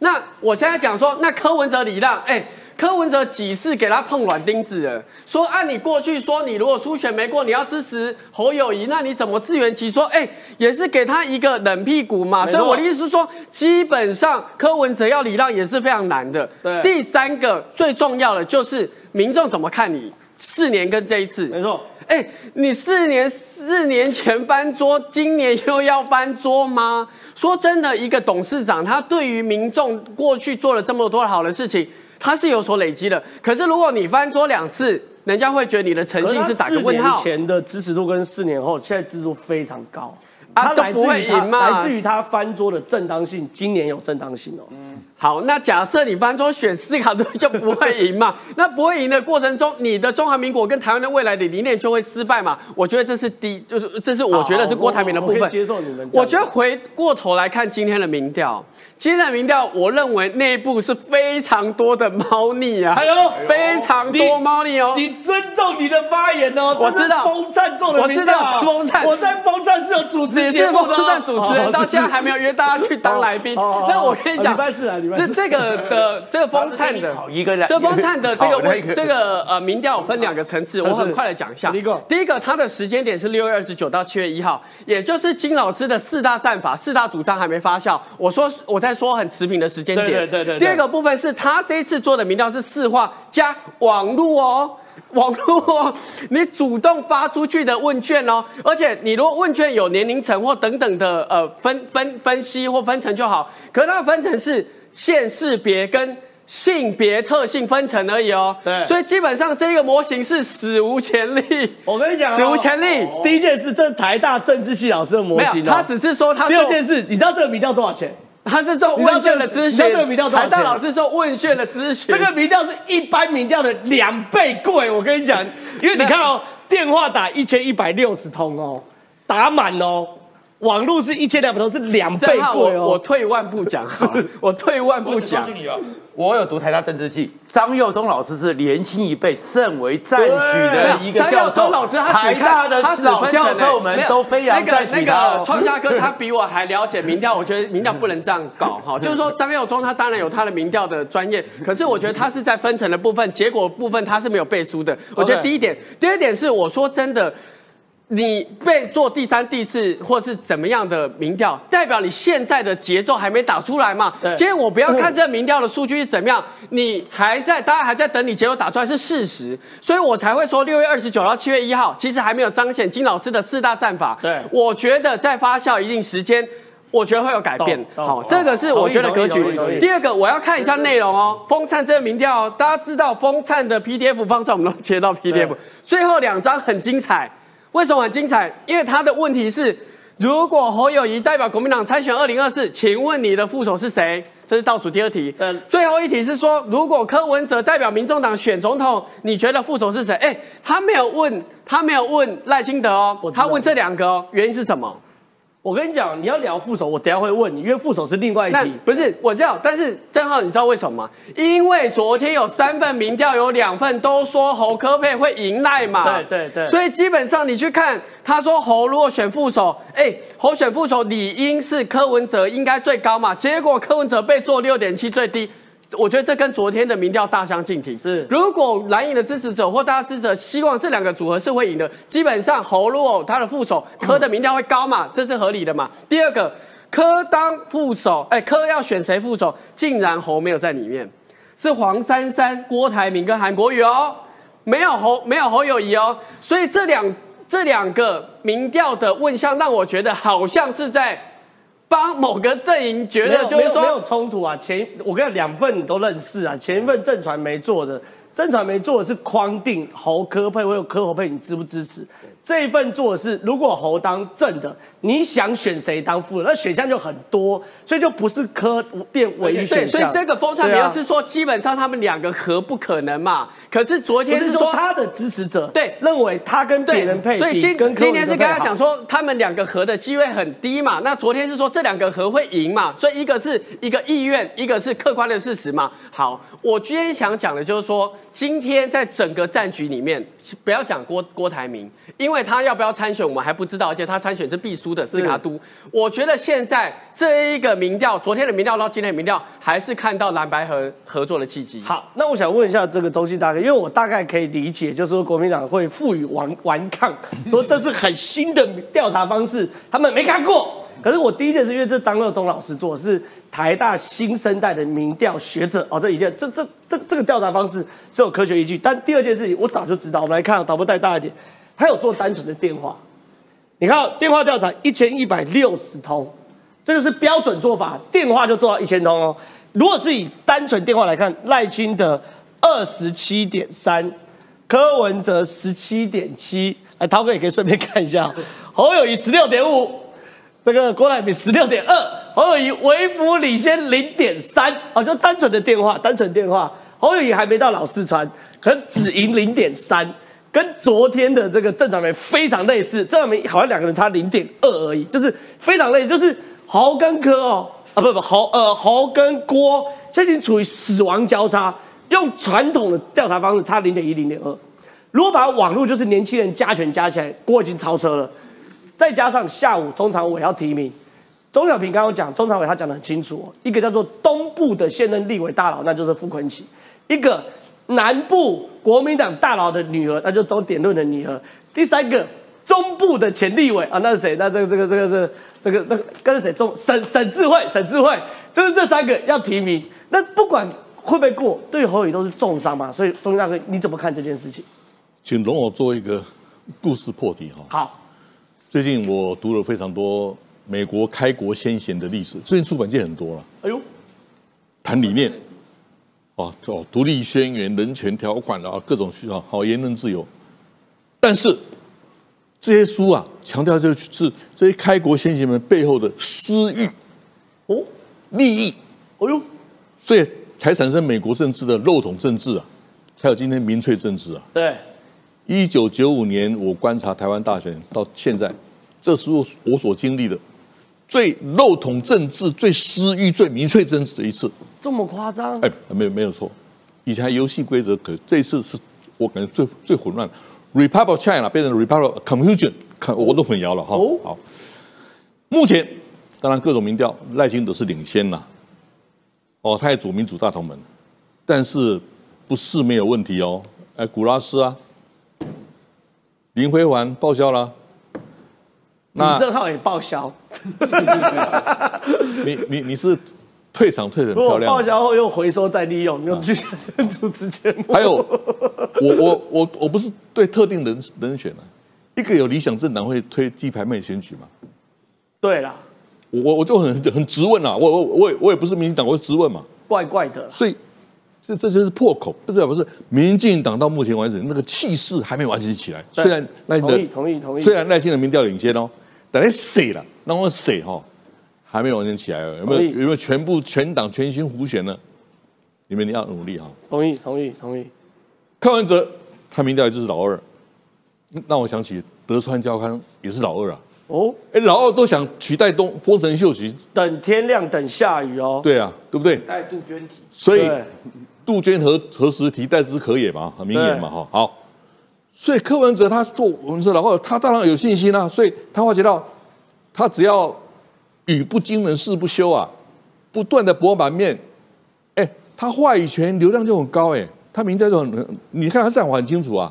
那我现在讲说，那柯文哲礼让，哎。柯文哲几次给他碰软钉子了？说按你过去说，你如果初选没过，你要支持侯友谊，那你怎么自圆其说？哎，也是给他一个冷屁股嘛。所以我的意思是说，基本上柯文哲要礼让也是非常难的。对，第三个最重要的就是民众怎么看你四年跟这一次？没错。哎，你四年四年前翻桌，今年又要翻桌吗？说真的，一个董事长他对于民众过去做了这么多好的事情。它是有所累积的，可是如果你翻桌两次，人家会觉得你的诚信是打个问号。四年前的支持度跟四年后现在支持度非常高，它来自于他来自于他翻桌的正当性，今年有正当性哦。嗯，好，那假设你翻桌选斯卡都就不会赢嘛？*laughs* 那不会赢的过程中，你的中华民国跟台湾的未来的理念就会失败嘛？我觉得这是第，就是这是我觉得是郭台铭的部分。接受你们。我觉得回过头来看今天的民调。今天的民调，我认为内部是非常多的猫腻啊，哎呦，非常多猫腻哦。你尊重你的发言哦，我知道。风扇做的我知道风扇，我在风扇是有主持节目的。风灿主持人到现在还没有约大家去当来宾。那我跟你讲，这这个的 *laughs* 这个风灿的，这风灿的这个这个呃民调分两个层次，我很快的讲一下。第一个，第一个它的时间点是六月二十九到七月一号，也就是金老师的四大战法、四大主张还没发酵。我说我在。说很持平的时间点。对对对。第二个部分是他这一次做的民调是四化加网络哦，网络哦，你主动发出去的问卷哦，而且你如果问卷有年龄层或等等的呃分分分析或分层就好，可是它分层是县市别跟性别特性分层而已哦。对。所以基本上这个模型是史无前例。我跟你讲，史无前例。第一件事，这是台大政治系老师的模型。他只是说他。第二件事，你知道这个民调多少钱？他是做问卷的咨询，这个民调多少钱？老师做问卷的咨询，这个民调是一般民调的两倍贵。我跟你讲，因为你看哦，电话打一千一百六十通哦，打满哦。网络是一千两百多，是两倍贵哦。我我退一万步讲 *laughs* 我退一万步讲我告诉，你哦，我有读台大政治系，张佑忠老师是年轻一辈甚为赞许的一个教授。宗老师他台只看大的老教授们都非常赞那许他哦。个那个创下哥他比我还了解民调，我觉得民调不能这样搞哈。*laughs* 就是说张耀忠他当然有他的民调的专业，可是我觉得他是在分层的部分，结果部分他是没有背书的。我觉得第一点，第二点是我说真的。你被做第三、第四或是怎么样的民调，代表你现在的节奏还没打出来嘛？今天我不要看这民调的数据是怎么样，你还在，大家还在等你节奏打出来是事实，所以我才会说六月二十九到七月一号，其实还没有彰显金老师的四大战法。对我觉得在发酵一定时间。我觉得会有改变，好，这个是我觉得格局。第二个，我要看一下内容哦。风灿这个民调哦，大家知道风灿的 PDF 放出来，我们都切到 PDF。最后两张很精彩，为什么很精彩？因为他的问题是，如果侯友谊代表国民党参选二零二四，请问你的副手是谁？这是倒数第二题。嗯最后一题是说，如果柯文哲代表民众党选总统，你觉得副手是谁？哎，他没有问，他没有问赖清德哦他问这两个哦，原因是什么？我跟你讲，你要聊副手，我等下会问你，因为副手是另外一题。不是我知道，但是郑浩，你知道为什么吗？因为昨天有三份民调，有两份都说侯科佩会赢赖嘛。对对对所以基本上你去看，他说侯如果选副手，哎，侯选副手理应是柯文哲应该最高嘛，结果柯文哲被做六点七最低。我觉得这跟昨天的民调大相径庭。是。如果蓝营的支持者或大家支持者希望这两个组合是会赢的，基本上侯如果他的副手柯的民调会高嘛，这是合理的嘛。第二个，柯当副手，哎，柯要选谁副手，竟然侯没有在里面，是黄珊珊、郭台铭跟韩国瑜哦，没有侯，没有侯友谊哦，所以这两这两个民调的问项让我觉得好像是在帮某个阵营觉没得就是说有没有冲突啊。前我跟你讲，两份你都认识啊。前一份正传媒做的，正传媒做的是框定侯科配或者科侯配，你支不支持？这一份做的是，如果侯当正的，你想选谁当副的，那选项就很多，所以就不是科变唯一对，选项。所以这个风传对啊媒是说，基本上他们两个合不可能嘛。可是昨天是说说他的支持者对认为他跟别人配，所以今跟今天是跟他讲说，他们两个合的机会很低嘛。那昨天是说这两个合会赢嘛，所以一个是一个意愿，一个是客观的事实嘛。好，我今天想讲的就是说，今天在整个战局里面，不要讲郭郭台铭，因为他要不要参选我们还不知道，而且他参选是必输的斯卡都。我觉得现在这一个民调，昨天的民调到今天的民调，还是看到蓝白合合作的契机。好，那我想问一下这个周信大哥，因为我大概可以理解，就是说国民党会赋予顽顽抗，说这是很新的调查方式，他们没看过。可是我第一件事，因为这张乐忠老师做的是台大新生代的民调学者哦，这一件这这这这个调查方式是有科学依据。但第二件事情，我早就知道，我们来看导播带大家姐，他有做单纯的电话，你看电话调查一千一百六十通，这就是标准做法，电话就做到一千通哦。如果是以单纯电话来看，赖清德二十七点三，柯文哲十七点七，来涛哥也可以顺便看一下，侯友谊十六点五，这个郭台铭十六点二，侯友谊微幅领先零点三，哦，就单纯的电话，单纯电话，侯友谊还没到老四川，可能只赢零点三。跟昨天的这个郑长梅非常类似，郑长梅好像两个人差零点二而已，就是非常类似，就是侯跟柯哦，啊不不侯呃侯跟郭现在已经处于死亡交叉，用传统的调查方式差零点一零点二，如果把网络就是年轻人加权加起来，郭已经超车了，再加上下午中常委要提名，钟小平刚刚讲，中常委他讲得很清楚、一个叫做东部的现任立委大佬，那就是傅昆萁，一个南部国民党大佬的女儿，那就周点论的女儿，第三个中部的前立委啊，那是谁？那这个这个这个这个这个那个跟谁？中沈沈智慧，沈智慧就是这三个要提名，那不管会不会过，对侯友都是重伤嘛，所以钟大哥你怎么看这件事情？请容我做一个故事破题哈。好，最近我读了非常多美国开国先贤的历史，最近出版界很多了，哎呦，谈理念，哦哦，独立宣言、人权条款啊，各种需要好言论自由，但是这些书啊，强调就是这些开国先贤们背后的私欲，哦，利益，哎呦，所以才产生美国政治的肉统政治啊，才有今天民粹政治啊。对，一九九五年我观察台湾大选到现在，这时候我所经历的最肉统政治、最私欲、最民粹政治的一次。这么夸张？哎，没有没有错，以前游戏规则，可这一次是我感觉最最混乱。Republic China 变成 Republic Confusion，看我都混淆了哈。好，目前当然各种民调，赖清德是领先呐。哦，他也主民主大同盟，但是不是没有问题哦？哎，古拉斯啊，林辉环报销了。李正浩也报销。*laughs* 你你你是退场退的很漂亮。报销后又回收再利用，又去 *laughs* 主持节目。还有，我我我我不是对特定人人选啊，一个有理想政党会推鸡排妹选举吗？对啦，我我就很很直问啊，我我我也我也不是民进党，我直问嘛。怪怪的。所以这这就是破口，不是不是民进党到目前为止那个气势还没完全起来。虽然赖同意同意同意，虽然赖清德民调领先哦。等于谁了？那我谁哈？还没有完全起来有没有？有没有全部全党全心胡选呢？你们要努力哈！同意，同意，同意。柯文哲他民调就是老二，让我想起德川家康也是老二啊。哦，哎，老二都想取代东丰臣秀吉，等天亮，等下雨哦。对啊，对不对？代杜鹃提，所以杜鹃何何时提？代之可也嘛，很明显嘛，哈。好。所以柯文哲他做我们说老二，他当然有信心啊。所以他发觉到，他只要语不惊人誓不休啊，不断的博版面，哎，他话语权流量就很高哎。他明天就很，你看他讲话很清楚啊。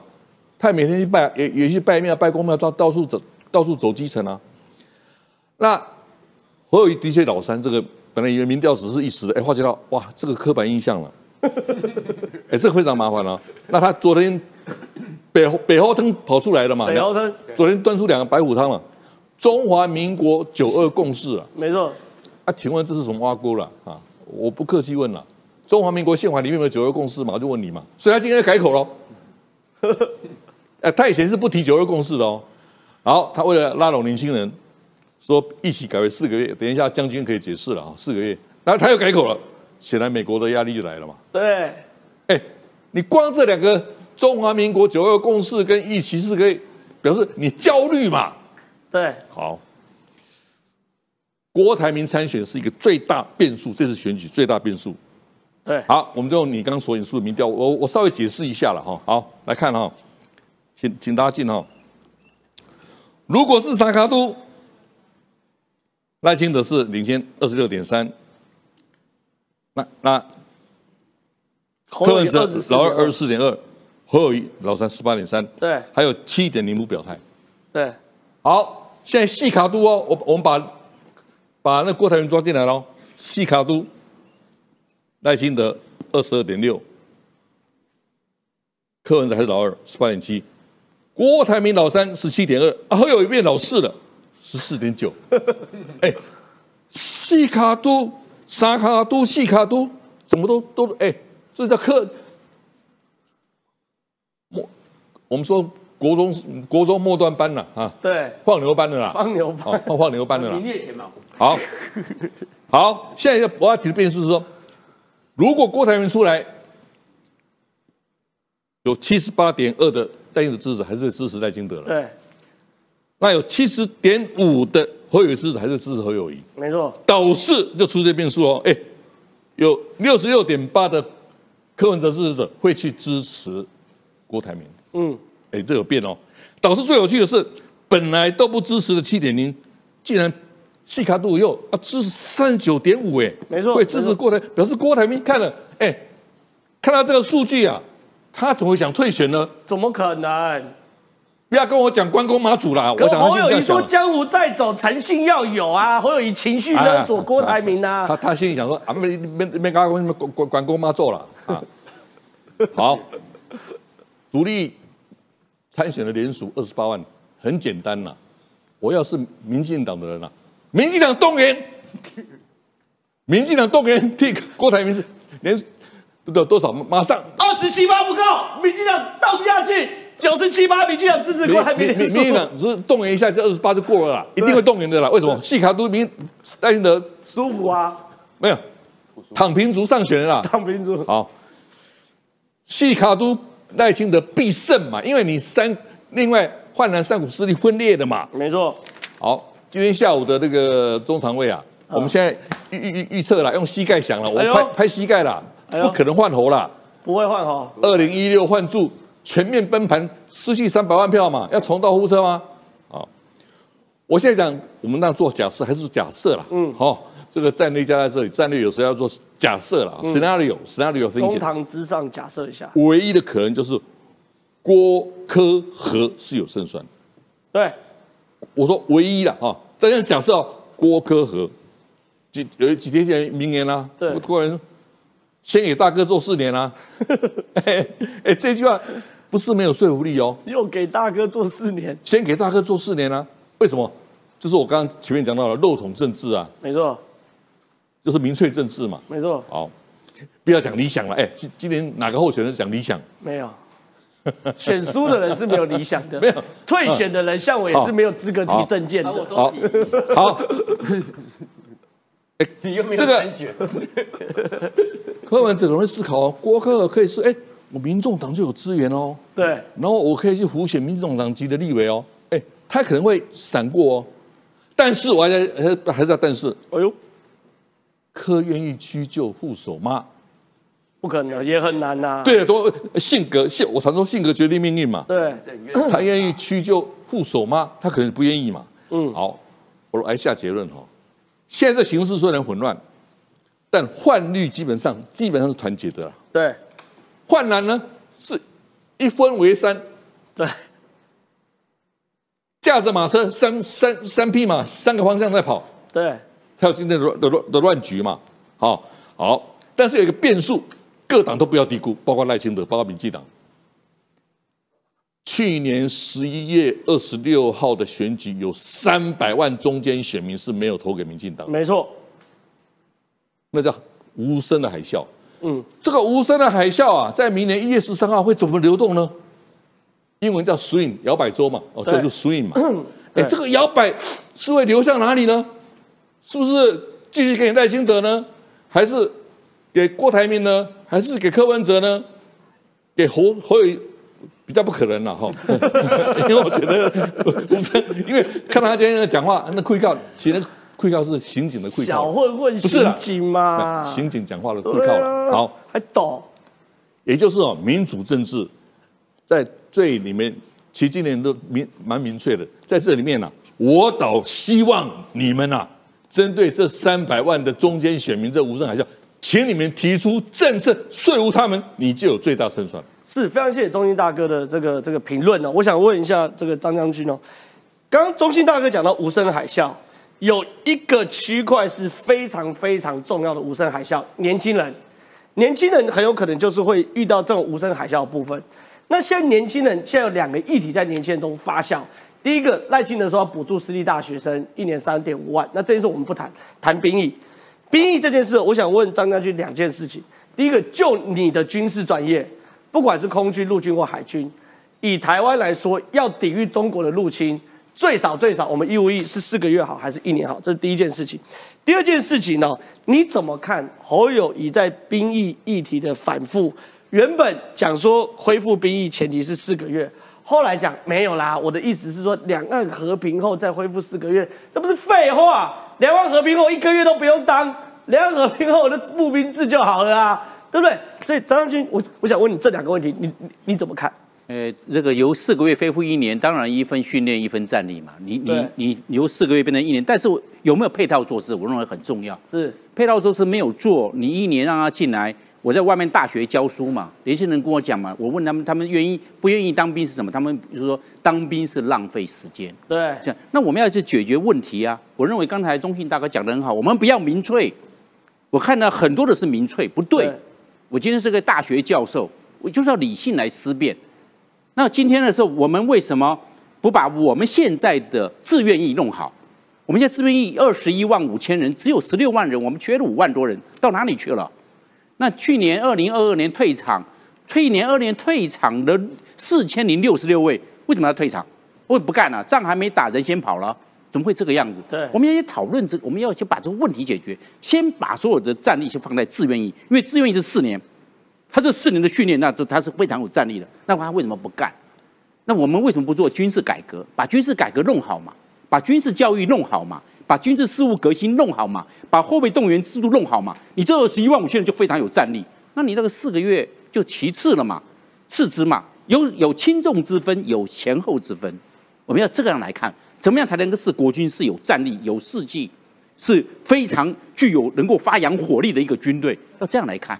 他每天去拜也也去拜庙拜公庙，到到处走到处走基层啊。那何友谊的确老三，这个本来以为民调只是一时的，哎，发觉到哇，这个刻板印象了，哎，这个非常麻烦了。那他昨天。北北后汤跑出来了嘛？北后汤昨天端出两个白虎汤了，中华民国九二共识啊，没错。啊，请问这是什么挖沟了啊？我不客气问了，中华民国宪法里面有没有九二共识嘛？我就问你嘛。所以他今天改口喽。*laughs* 哎，他以前是不提九二共识的哦。好，他为了拉拢年轻人，说一起改为四个月。等一下将军可以解释了啊，四个月。然后他又改口了，显然美国的压力就来了嘛。对。哎，你光这两个。中华民国九二共识跟一起是可以表示你焦虑嘛？对，好。郭台铭参选是一个最大变数，这次选举最大变数。对，好，我们就用你刚刚所引述的民调，我我稍微解释一下了哈。好，来看哈，请请大家进哈。如果是萨卡都，赖清德是领先二十六点三，那那柯文哲老二二十四点二。何友谊老三十八点三，对，还有七点零五表态，对，好，现在细卡都哦，我我们把把那郭台铭抓进来喽，细卡都赖清德二十二点六，柯文哲还是老二十八点七，郭台铭老三十七点二，啊，何友谊变老四了。十四点九，*laughs* 哎，细卡都、沙卡都、细卡都，怎么都都哎，这叫柯。我们说国中国中末端班了啊，对，放牛班的啦，放牛班，放放牛班的啦。*laughs* 名列前茅。好，好，现在我要提的变数是说，如果郭台铭出来，有七十八点二的戴英的支持，还是支持赖清德了。对，那有七十点五的何友谊支持，还是支持何友谊？没错，导致就出这变数哦。哎，有六十六点八的柯文哲支持者会去支持郭台铭。嗯，哎，这有变哦。导致最有趣的是，本来都不支持的七点零，竟然细卡度又啊支持三十九点五，哎，没错，会支持郭台，表示郭台铭看了，哎，看到这个数据啊，他怎么会想退选呢？怎么可能？不要跟我讲关公妈祖啦！我侯友谊说江湖再走，诚信要有啊。侯友谊情绪勒索郭台铭啊。他他心里想说啊，没没没搞关关关关公妈做了啊。好，独立。参选的连署二十八万，很简单呐。我要是民进党的人呐，民进党动员，民进党动员替郭台铭是连不知道多少，马上二十七八不够，民进党动下去九十七八，民进党支持郭台铭。民进党只是动员一下，这二十八就过了啦，一定会动员的啦。为什么？细卡都民赖清德舒服啊？没有，躺平族上选啦。躺平族好，细卡都。赖清德必胜嘛，因为你三另外焕然三股势力分裂的嘛，没错。好，今天下午的那个中常委啊，我们现在预预预预测了，用膝盖想了，我拍拍膝盖了，不可能换喉了。不会换哦。二零一六换柱全面崩盘，失去三百万票嘛，要重蹈覆辙吗？好，我现在讲，我们那做假设还是假设啦。嗯，好、这个战略加在这里，战略有时候要做假设了、嗯 s c e n a r i o scenario 公。堂之上假设一下，唯一的可能就是郭科和是有胜算。对，我说唯一了啊，这样假设哦，郭科和几有几天前明年啦、对突然先给大哥做四年啦、*laughs* 哎哎，这句话不是没有说服力哦。又给大哥做四年，先给大哥做四年啊？为什么？就是我刚刚前面讲到的漏桶政治啊，没错，就是民粹政治嘛。没错，好，不要讲理想了。哎，今今年哪个候选人讲理想？没有。选输的人是没有理想的，*laughs* 没有。退选的人，像我也是没有资格提好。证件的。好，好，哎，*laughs* 你又没有这个参选，*laughs* 柯文哲可能会思考哦，郭科尔可以是哎，我民众党就有资源哦，对，然后我可以去胡选民众党籍的立委哦，哎，他可能会闪过哦，但是我还在还还是要但是，哎呦，柯愿意屈就护手吗？不可能，也很难呐。对，都性格性，我常说性格决定命运嘛。对，他愿意屈就护手吗？他可能不愿意嘛。嗯，好，我来下结论哈。现在这形势虽然混乱，但换率基本上基本上是团结的啦。对，换蓝呢是一分为三，对，驾着马车三三三匹马，三个方向在跑，对，才有今天的乱的乱的乱局嘛。好，好，但是有一个变数，各党都不要低估，包括赖清德，包括民进党。去年十一月二十六号的选举，有三百万中间选民是没有投给民进党，没错，那叫无声的海啸。嗯，这个无声的海啸啊，在明年一月十三号会怎么流动呢？英文叫 swing 摇摆州嘛，哦，这就是 swing 嘛。*clears throat* 对哎，这个摇摆是会流向哪里呢？是不是继续给赖清德呢？还是给郭台铭呢？还是给柯文哲呢？给侯侯友比较不可能了哈，*laughs* 因为我觉得不是，*laughs* 因为看到他今天讲话，那愧告，其实愧告是刑警的愧小告，混混不是啦刑警嘛，刑警讲话的愧对告了。啊好，还懂，也就是哦，民主政治在最里面，其实今年都明蛮明确的，在这里面呢、我倒希望你们呐、针对这三百万的中间选民，这无声海啸，请你们提出政策说服他们，你就有最大胜算。是非常谢谢中心大哥的这个这个评论呢。我想问一下这个张将军哦，刚刚中心大哥讲到无声海啸，有一个区块是非常非常重要的无声海啸，年轻人，年轻人很有可能就是会遇到这种无声海啸的部分。那现在年轻人现在有两个议题在年轻人中发酵。第一个，赖清德说要补助私立大学生一年三点五万，那这件事我们不谈，谈兵役。兵役这件事，我想问张将军两件事情。第一个，就你的军事专业，不管是空军、陆军或海军，以台湾来说，要抵御中国的入侵，最少最少，我们义务役是四个月好，还是一年好？这是第一件事情。第二件事情呢，你怎么看侯友谊在兵役议题的反复？原本讲说恢复兵役前提是四个月，后来讲没有啦。我的意思是说，两岸和平后再恢复四个月，这不是废话？两岸和平后一个月都不用当，两岸和平后的募兵制就好了啊，对不对？所以张将军，我我想问你这两个问题，你你你怎么看？呃，这个由四个月恢复一年，当然一分训练一分战力嘛。你你你你由四个月变成一年，但是有没有配套措施，我认为很重要。是配套措施没有做，你一年让他进来，我在外面大学教书嘛，年轻人跟我讲嘛，我问他们，他们愿意不愿意当兵是什么？他们就说当兵是浪费时间。对，这样，那我们要去解决问题啊！我认为刚才中信大哥讲的很好，我们不要民粹。我看到很多的是民粹，不对。对我今天是个大学教授，我就是要理性来思辨。那今天的时候，我们为什么不把我们现在的自愿意弄好？我们现在自愿意二十一万五千人，只有十六万人，我们缺了五万多人，到哪里去了？那去年二零二二年退场，去年二年退场的四千零六十六位，为什么要退场？为什么不干了、仗还没打，人先跑了，怎么会这个样子？对我们要去讨论这，我们要去把这个问题解决，先把所有的战力先放在自愿役，因为自愿役是四年，他这四年的训练，那这他是非常有战力的，那他为什么不干？那我们为什么不做军事改革？把军事改革弄好嘛，把军事教育弄好嘛，把军事事务革新弄好嘛，把后备动员制度弄好嘛，你这二十一万五千人就非常有战力。那你那个四个月就其次了嘛，次之嘛，有有轻重之分，有前后之分。我们要这样来看，怎么样才能够使国军是有战力、有士气，是非常具有能够发扬火力的一个军队？要这样来看。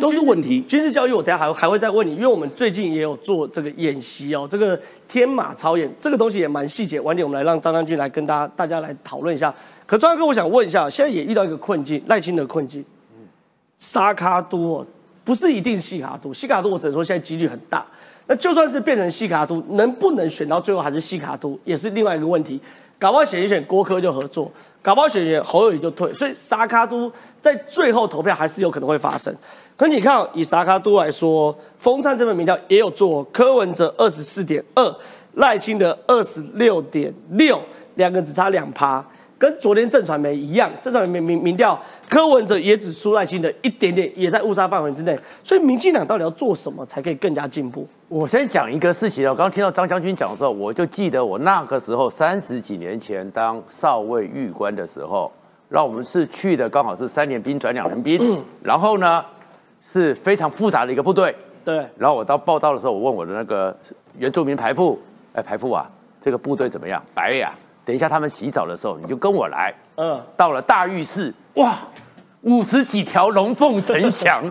都是问题。军事教育我等下还还会再问你，因为我们最近也有做这个演习哦，这个天马操演这个东西也蛮细节。晚点我们来让张将军来跟大家大家来讨论一下。可张哥，我想问一下，现在也遇到一个困境，赖清德困境。沙卡都哦，不是一定西卡都，西卡都我只能说现在几率很大。那就算是变成西卡都，能不能选到最后还是西卡都，也是另外一个问题。搞不好选一选郭科就合作，搞不好选一选侯友宜就退，所以沙卡都在最后投票还是有可能会发生。可你看，以沙卡都来说，风灿这份民调也有做，柯文哲二十四点二，赖清德二十六点六，两个只差两趴。跟昨天正传媒一样，正传媒民民调，柯文哲也只输赖清德一点点，也在误差范围之内。所以民进党到底要做什么才可以更加进步？我先讲一个事情我刚刚听到张将军讲的时候，我就记得我那个时候三十几年前当少尉狱官的时候，让我们是去的刚好是三年兵转两年兵，*clears throat* 然后呢是非常复杂的一个部队。对。然后我到报道的时候，我问我的那个原住民排副，哎，排副啊，这个部队怎么样？白呀。等一下，他们洗澡的时候，你就跟我来。嗯，到了大浴室，哇，五十几条龙凤呈祥，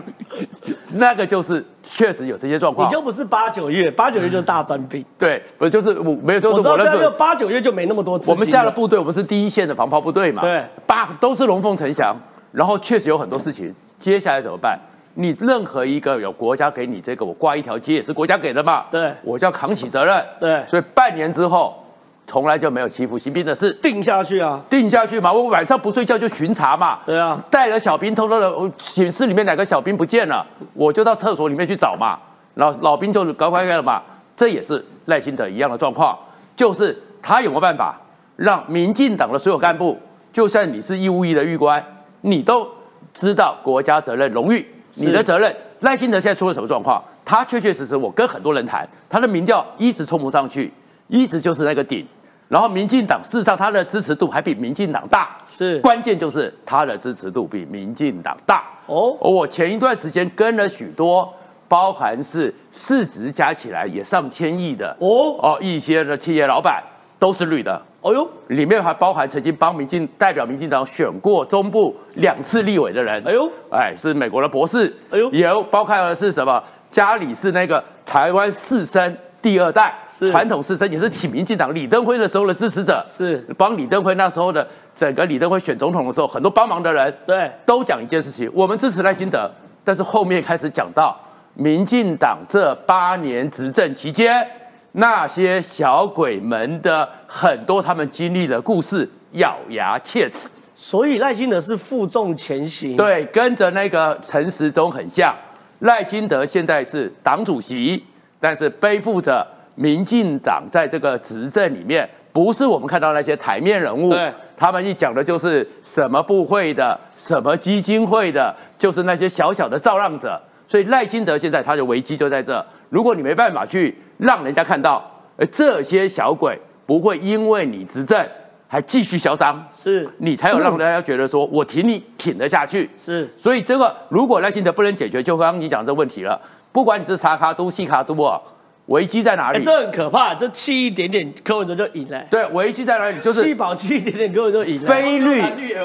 *laughs* 那个就是确实有这些状况。你就不是八九月，八九月就是大专兵。对，不就是我没有就是我知道，那个八九月就没那么多次。我们下了部队，我们是第一线的防炮部队嘛。对，八都是龙凤呈祥，然后确实有很多事情。接下来怎么办？你任何一个有国家给你这个，我挂一条街也是国家给的嘛。对，我就要扛起责任。对，所以半年之后。从来就没有欺负新兵的事，定下去啊，定下去嘛。我晚上不睡觉就巡查嘛，对啊，带着小兵偷偷的，寝室里面哪个小兵不见了，我就到厕所里面去找嘛。老老兵就搞快快了嘛。这也是赖清德一样的状况，就是他有没有办法让民进党的所有干部，就算你是义务役的狱官，你都知道国家责任荣誉，你的责任。赖清德现在出了什么状况？他确确实实，我跟很多人谈，他的民调一直冲不上去。一直就是那个顶，然后民进党事实上他的支持度还比民进党大，是。关键就是他的支持度比民进党大。哦。我前一段时间跟了许多，包含是市值加起来也上千亿的哦。哦一些的企业老板都是绿的，哦呦，里面还包含曾经帮民进代表民进党选过中部两次立委的人，哎呦，哎是美国的博士，哎呦，也包含的是什么？家里是那个台湾士绅。第二代传统士绅也是挺民进党李登辉的时候的支持者，是帮李登辉那时候的整个李登辉选总统的时候，很多帮忙的人，对，都讲一件事情：我们支持赖清德。但是后面开始讲到民进党这八年执政期间，那些小鬼们的很多他们经历的故事，咬牙切齿。所以赖清德是负重前行，对，跟着那个陈时中很像。赖清德现在是党主席。但是背负着民进党在这个执政里面，不是我们看到那些台面人物，对，他们一讲的就是什么部会的、什么基金会的，就是那些小小的造浪者。所以赖清德现在他的危机就在这，如果你没办法去让人家看到，而这些小鬼不会因为你执政还继续嚣张，是你才有让大家觉得说我挺你挺得下去。是，所以这个如果赖清德不能解决，就刚刚你讲这问题了。不管你是查卡都、细卡都啊，危机在哪里？这很可怕，这气一点点，柯文哲就赢了。对，危机在哪里？就是气饱气一点点，柯文哲就赢了。非绿，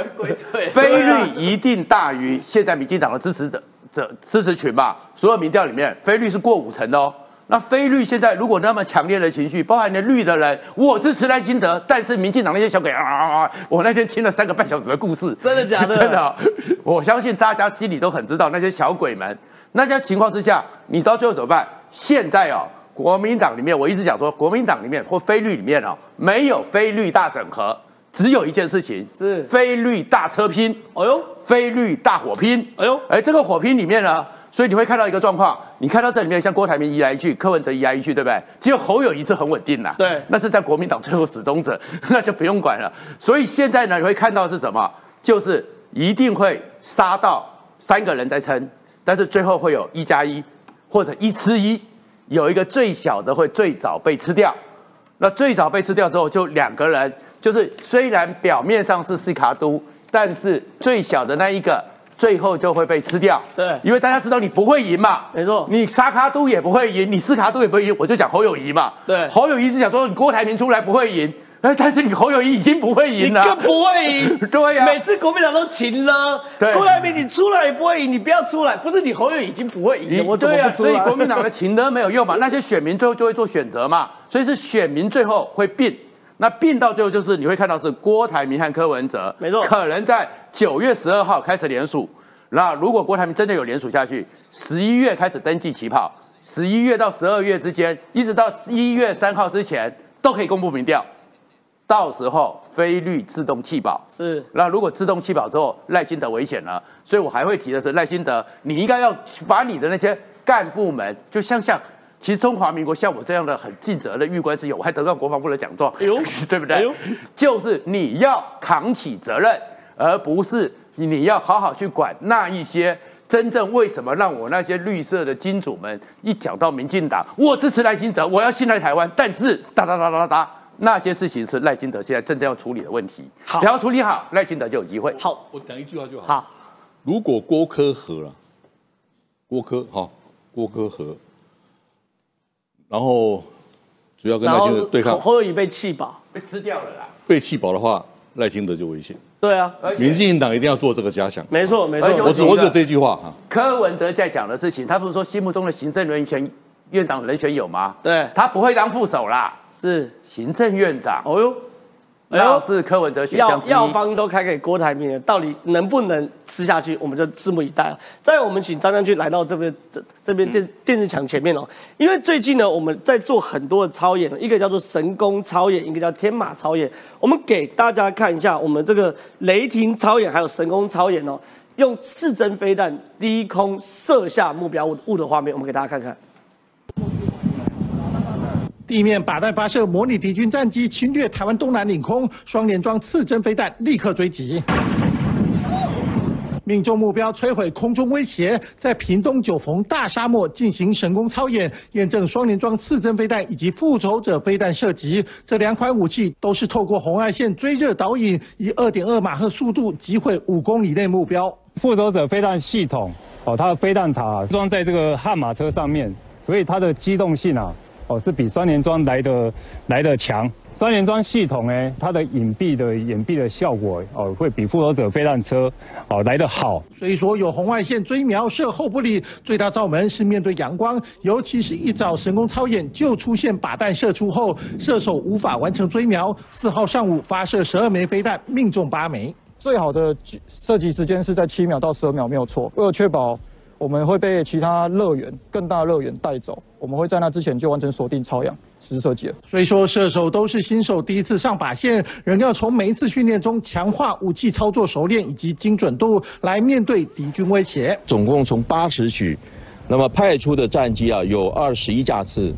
*laughs* 非绿一定大于现在民进党的支持者者支持群吧？所有民调里面，非绿是过五成的哦。那非绿现在如果那么强烈的情绪，包含的绿的人，我支持赖清德，但是民进党那些小鬼啊啊啊！我那天听了三个半小时的故事，真的假的？*laughs* 真的，我相信大家心里都很知道那些小鬼们。那些情况之下，你知道最后怎么办？现在哦，国民党里面，我一直讲说，国民党里面或非绿里面哦，没有非绿大整合，只有一件事情是非绿大车拼。哎呦，非绿大火拼。哎呦，哎，这个火拼里面呢，所以你会看到一个状况，你看到这里面像郭台铭移来一去，柯文哲移来一去，对不对？只有侯友谊是很稳定的。对，那是在国民党最后始终者，*laughs* 那就不用管了。所以现在呢，你会看到是什么？就是一定会杀到三个人在撑。但是最后会有一加一，或者一吃一，有一个最小的会最早被吃掉。那最早被吃掉之后，就两个人就是虽然表面上是斯卡都，但是最小的那一个。最后就会被吃掉，对，因为大家知道你不会赢嘛，没错，你沙卡都也不会赢，你斯卡都也不会赢，我就讲侯友谊嘛，对，侯友谊是想说你郭台铭出来不会赢，哎，但是你侯友谊已经不会赢了，你更不会赢，对呀，每次国民党都擒了，对，郭台铭你出来也不会赢，你不要出来，不是你侯友谊已经不会赢了，我怎么不出来？所以国民党的擒了没有用嘛，那些选民最后就会做选择嘛，所以是选民最后会变。那变到最后就是你会看到是郭台铭和柯文哲，没错，可能在九月十二号开始联署。那如果郭台铭真的有联署下去，十一月开始登记起跑，十一月到十二月之间，一直到一月三号之前都可以公布民调，到时候非律自动弃保。是。那如果自动弃保之后，赖清德危险了，所以我还会提的是赖清德，你应该要把你的那些干部们，就像像，其实中华民国像我这样的很尽责的狱官是有，我还得到国防部的奖状，*laughs* 对不对？就是你要扛起责任，而不是。你要好好去管那一些真正为什么让我那些绿色的金主们一讲到民进党，我支持赖清德，我要信赖台湾，但是哒哒哒哒哒，那些事情是赖清德现在正在要处理的问题。只要处理好，赖清德就有机会。好，我讲一句话就好。好，如果郭科和了，郭科哈，郭科和，然后主要跟赖清德对抗，侯友宜被气饱，被吃掉了啦。被气饱的话，赖清德就危险。对啊，民进党一定要做这个假想。没错，没错。我只我只这句话哈。柯文哲在讲的事情，他不是说心目中的行政人员院长人选有吗？对，他不会当副手啦，是行政院长。哦哟。要是柯文哲选项药方都开给郭台铭了，到底能不能吃下去，我们就拭目以待了。再我们请张将军来到这边这这边电电视墙前面哦，因为最近呢，我们在做很多的操演，一个叫做神功操演，一个叫天马操演。我们给大家看一下我们这个雷霆操演还有神功操演哦，用刺针飞弹低空射下目标物物的画面，我们给大家看看。地面靶弹发射，模拟敌军战机侵略台湾东南领空，双联装刺针飞弹立刻追击，命中目标，摧毁空中威胁。在屏东九峰大沙漠进行神功操演，验证双联装刺针飞弹以及复仇者飞弹射击。这两款武器都是透过红外线追热导引，以二点二马赫速度击毁五公里内目标。复仇者飞弹系统，哦，它的飞弹塔装在这个悍马车上面，所以它的机动性啊。哦，是比双联装来的来的强。双联装系统呢，它的隐蔽的隐蔽的效果哦，会比复仇者飞弹车哦来得好。所以说有红外线追瞄射后不理，最大罩门是面对阳光，尤其是一早神功超演就出现靶弹射出后，射手无法完成追瞄。四号上午发射十二枚飞弹，命中八枚。最好的射击时间是在七秒到十二秒，没有错。为了确保。我们会被其他乐园、更大乐园带走。我们会在那之前就完成锁定、超氧实施设计了。所以说，射手都是新手，第一次上靶线，仍要从每一次训练中强化武器操作熟练以及精准度，来面对敌军威胁。总共从八十许，那么派出的战机啊有二十一架次，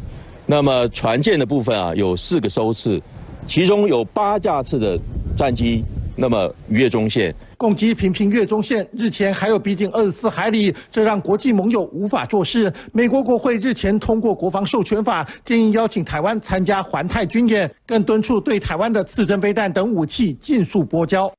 那么船舰的部分啊有四个收次，其中有八架次的战机。那么越中线攻击频频越中线，日前还有逼近二十四海里，这让国际盟友无法做事。美国国会日前通过国防授权法，建议邀请台湾参加环太军演，更敦促对台湾的刺针飞弹等武器尽速拨交。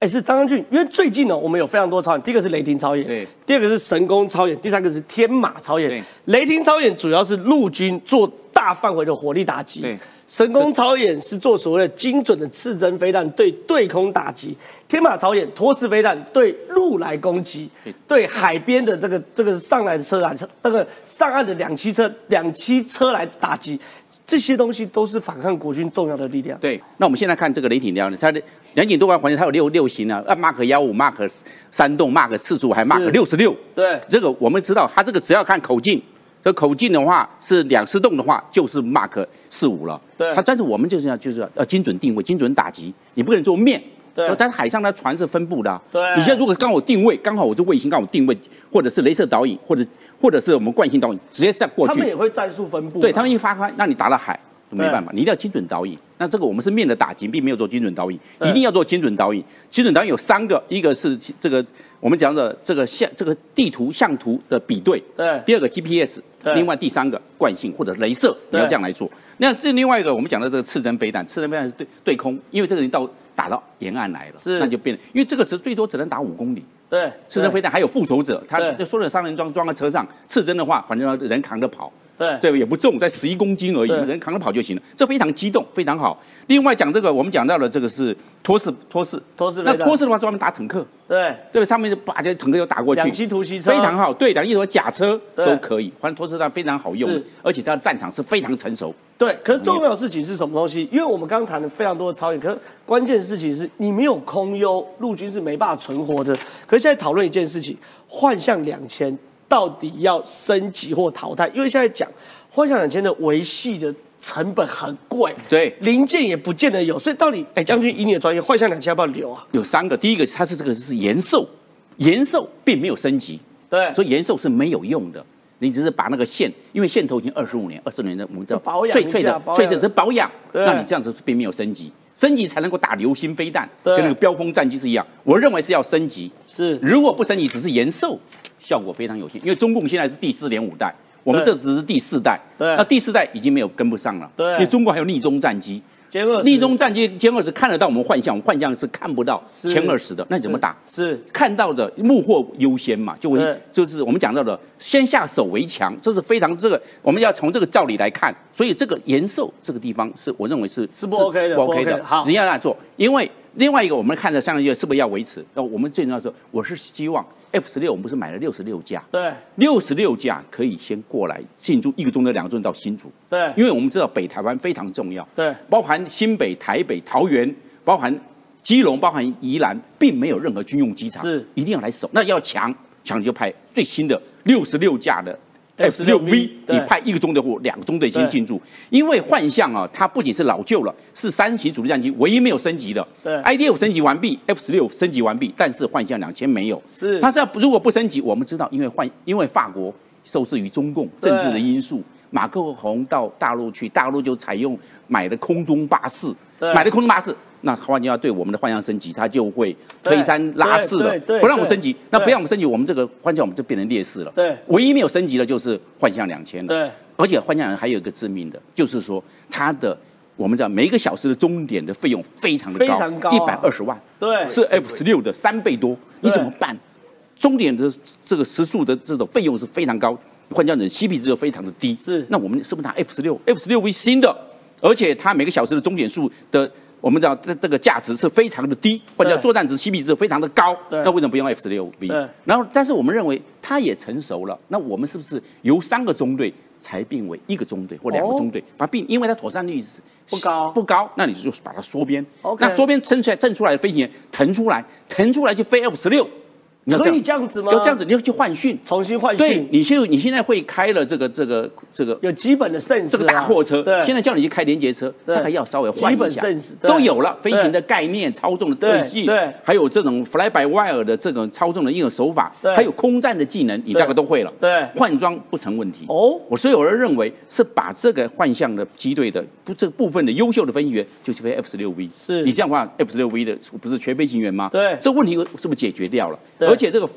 哎，是张将军，因为最近呢，我们有非常多操演，第一个是雷霆操演，对，第二个是神功操演，第三个是天马操演。雷霆操演主要是陆军做大范围的火力打击。对。神功超演是做所谓的精准的刺针飞弹对对空打击，天马超演托式飞弹对陆来攻击，对海边的这个这个上来的车啊，那个上岸的两栖车两栖车来打击，这些东西都是反抗国军重要的力量。对，那我们现在看这个雷霆幺呢，它的两井多环环境它有六六型啊，按 Mark 幺五、Mark 三栋、Mark 四十五还 Mark 六十六。对，这个我们知道，它这个只要看口径。这口径的话是两次动的话，就是 Mark 四五了。对，它但是我们就是要就是要精准定位、精准打击，你不可能做面。对，但是海上它船是分布的。对，你现在如果刚好定位，刚好我这卫星刚好定位，或者是镭射导引，或者或者是我们惯性导引，直接上过去。他们也会战术分布。对他们一发开，让你打到海没办法，你一定要精准导引。那这个我们是面的打击，并没有做精准导引，一定要做精准导引。精准导引有三个，一个是这个我们讲的这个像这个地图像图的比对。对，第二个 GPS。另外第三个惯性或者镭射，你要这样来做。那这另外一个，我们讲的这个刺针飞弹，刺针飞弹是对对空，因为这个人到打到沿岸来了，是那就变，因为这个只最多只能打五公里。对，刺针飞弹还有复仇者，他就说了三人装装在车上，刺针的话，反正人扛着跑。对对，也不重，在十一公斤而已，对人扛着跑就行了。这非常激动，非常好。另外讲这个，我们讲到了这个是托式托式那托式飞弹托式的话专门打坦克，对，对，上面就把这坦克就打过去，两栖突袭车非常好，对，两栖突假车都可以，反正托式弹非常好用，而且它的战场是非常成熟。对，可是重要的事情是什么东西？因为我们刚刚谈了非常多的超演，可是关键事情是你没有空优，陆军是没办法存活的。可是现在讨论一件事情，幻象两千到底要升级或淘汰？因为现在讲幻象两千的维系的成本很贵，对，零件也不见得有，所以到底，哎，将军以你的专业，幻象两千要不要留啊？有三个，第一个它是这个是延寿，延寿并没有升级，对，所以延寿是没有用的。你只是把那个线，因为线头已经二十五年、二十年的，我们知道保养一脆脆的、脆脆的是保养，对那你这样子并没有升级，升级才能够打流星飞弹，对跟那个标风战机是一样。我认为是要升级，是如果不升级，只是延寿，效果非常有限。因为中共现在是第四点五代，我们这只是第四代，对那第四代已经没有跟不上了，对因为中国还有逆中战机。歼二十逆中战机歼二十看得到我们幻象，我们幻象是看不到歼二十的，那你怎么打？是看到的幕后优先嘛，就会就是我们讲到的先下手为强，这是非常这个我们要从这个道理来看，所以这个延寿这个地方是我认为是是不 OK 的不不 OK 的的，好人家这样做，因为另外一个我们看着上个月是不是要维持？那我们最重要的是，我是希望 F 十六我们不是买了六十六架，对。六十六架可以先过来进驻一个钟头、两个钟头到新竹，对。因为我们知道北台湾非常重要，对，包含新北、台北、桃园，包含基隆、包含宜兰，并没有任何军用机场，是。一定要来守。那要强，强就派最新的六十六架的 F 十六 V，你派一个中队或两个中队先进驻，因为幻象啊，它不仅是老旧了，是三型主力战机唯一没有升级的。对，IDF 升级完毕，F 十六升级完毕，但是幻象两千没有。是。它是要如果不升级，我们知道，因为幻因为法国受制于中共政治的因素，马克宏到大陆去，大陆就采用买的空中巴士，对买的空中巴士。那换句话，对我们的幻象升级，它就会推三拉四了对对对，不让我们升级。那不让我们升级，我们这个幻象我们就变成劣势了。对唯一没有升级的就是幻象两千了。对，而且幻象还有一个致命的，就是说它的我们知道每一个小时的终点的费用非常的高，非常高啊一百二十万，对是 F 十六的三倍多，你怎么办？终点的这个时速的这种费用是非常高，换叫人 CP 值又非常的低。是，那我们是不是拿 F 十六？F 十六为新的，而且它每个小时的终点数的。我们知道这这个价值是非常的低，或者叫作战值 CP 值非常的高，对那为什么不用 F 十六 V？对然后，但是我们认为它也成熟了，那我们是不是由三个中队才并为一个中队或两个中队，把它并？因为它妥善率是不高不高，那你就把它缩编。那缩编撑出来，挣出来的飞行员腾出来，腾出来就飞 F 十六。你可以这样子吗？要这样子，你要去换训，重新换对训，你现在你现在会开了这个这个这个有基本的 sense，这个大货车，对，现在叫你去开连接车，对。大概要稍微换基本一下 sense，都有了，飞行的概念、操纵的特性，对对。还有这种 fly by wire 的这种操纵的应用手法对，还有空战的技能，你大概都会了。对。换装不成问题。哦，我所以有人认为是把这个幻象的机队的不这部分的优秀的飞行员就去飞 F 十六 V，是。你这样的话，F 十六 V 的不是全飞行员吗？对。这问题是不是解决掉了？对。而且这个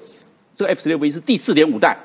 这个 F 十六 V 是第四点五代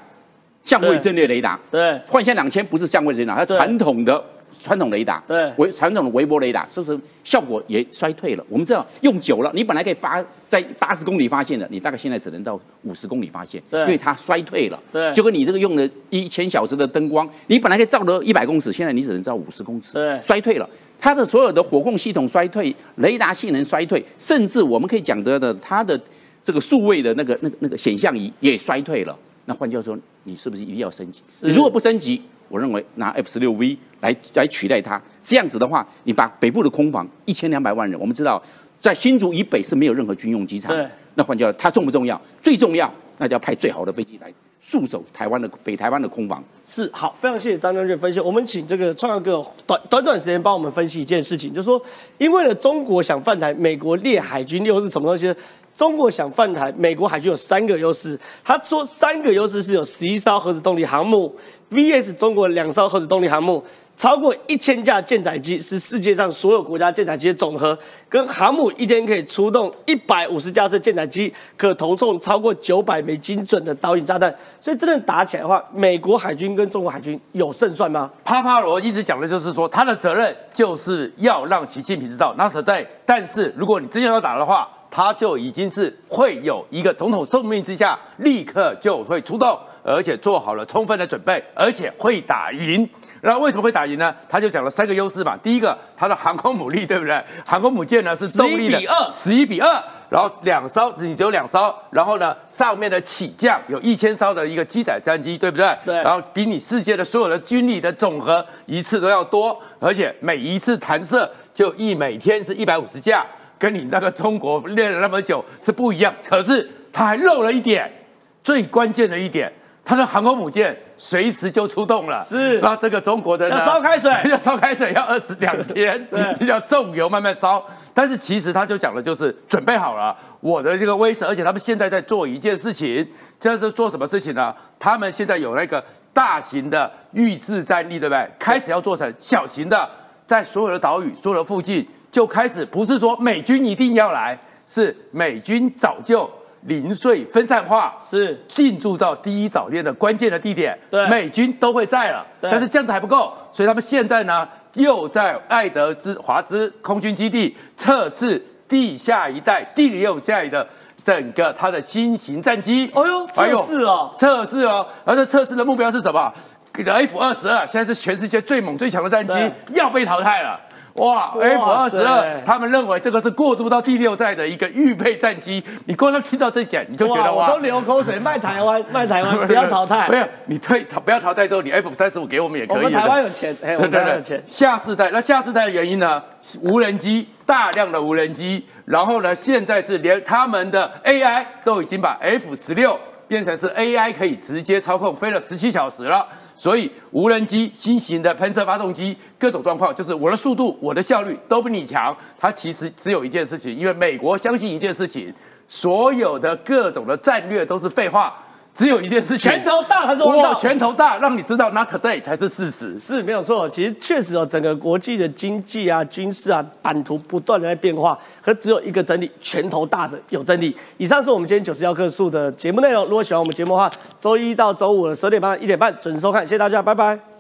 相位对阵列雷达，对幻象两千不是相位雷达，它对传统的传统雷达，对微传统的微波雷达，是不是效果也衰退了？我们知道用久了，你本来可以发在八十公里发现的，你大概现在只能到五十公里发现，对因为它衰退了。对就跟你这个用了一千小时的灯光，你本来可以照到一百公尺，现在你只能照五十公尺，对衰退了。它的所有的火控系统衰退，雷达性能衰退，甚至我们可以讲得的，它的这个数位的那个那个那个显像仪也衰退了。那换句话说，你是不是一定要升级？你如果不升级，我认为拿 F 十六 V 来来取代它，这样子的话，你把北部的空防一千两百万人，我们知道在新竹以北是没有任何军用机场对。那换句话说，它重不重要？最重要，那就要派最好的飞机来戍守台湾的北台湾的空防。是好，非常谢谢张将军分析。我们请这个创耀哥短短短时间帮我们分析一件事情，就是说，因为呢，中国想犯台，美国列海军又是什么东西呢？中国想犯台，美国海军有三个优势。他说三个优势是有十一艘核子动力航母，VS 中国两艘核子动力航母，超过一千架舰载机是世界上所有国家舰载机的总和，跟航母一天可以出动一百五十架次舰载机，可投送超过九百枚精准的导引炸弹。所以真的打起来的话，美国海军跟中国海军有胜算吗？帕帕罗一直讲的就是说，他的责任就是要让习近平知道那是对。但是如果你真的要打的话，他就已经是会有一个总统受命之下，立刻就会出动，而且做好了充分的准备，而且会打赢。那为什么会打赢呢？他就讲了三个优势嘛。第一个，它的航空母力，对不对？航空母舰呢是动力的11比2十一比二，然后两艘你只有两艘，然后呢上面的起降有一千艘的一个机载战机，对不对？对然后比你世界的所有的军力的总和一次都要多，而且每一次弹射就一每天是一百五十架，跟你那个中国练了那么久是不一样。可是他还漏了一点，最关键的一点，他的航空母舰随时就出动了。是然后这个中国的呢要烧开水 *laughs* 要烧开水要二十两天，*laughs* 对要重油慢慢烧。但是其实他就讲的就是准备好了我的这个威慑，而且他们现在在做一件事情，这是做什么事情呢？他们现在有那个大型的预制战力，对不对？开始要做成小型的，在所有的岛屿、所有的附近就开始，不是说美军一定要来，是美军早就零碎分散化，是进驻到第一岛链的关键的地点，对美军都会在了。对但是这样子还不够，所以他们现在呢，又在爱德之华兹空军基地测试地下一代第六代的整个它的新型战机。哦呦，测试哦，测试哦，而这测试的目标是什么？F 二十二现在是全世界最猛最强的战机，要被淘汰了。哇哇，F 二十二，他们认为这个是过渡到第六代的一个预备战机。你光要听到这一点，你就觉得哇，都流口水，卖台湾，*laughs* 卖台湾，不要淘汰没。有，你退不要淘汰之后，你 F 三十五给我们也可以。我们台湾有钱，哎，我们台湾有钱，，下世代那下世代的原因呢？无人机大量的无人机，然后呢，现在是连他们的 AI 都已经把 F 十六变成是 AI 可以直接操控，飞了十七小时了。所以无人机、新型的喷射发动机，各种状况就是我的速度、我的效率都比你强。它其实只有一件事情，因为美国相信一件事情，所有的各种的战略都是废话，只有一件事情，拳头大还是王道我拳头大，让你知道 not today 才是事实。是没有错，其实确实哦，整个国际的经济啊、军事啊版图不断的在变化，可只有一个真理，拳头大的有真理。以上是我们今天九十幺课数的节目内容。如果喜欢我们节目的话，周一到周五的十点半、一点半准时收看，谢谢大家，拜拜。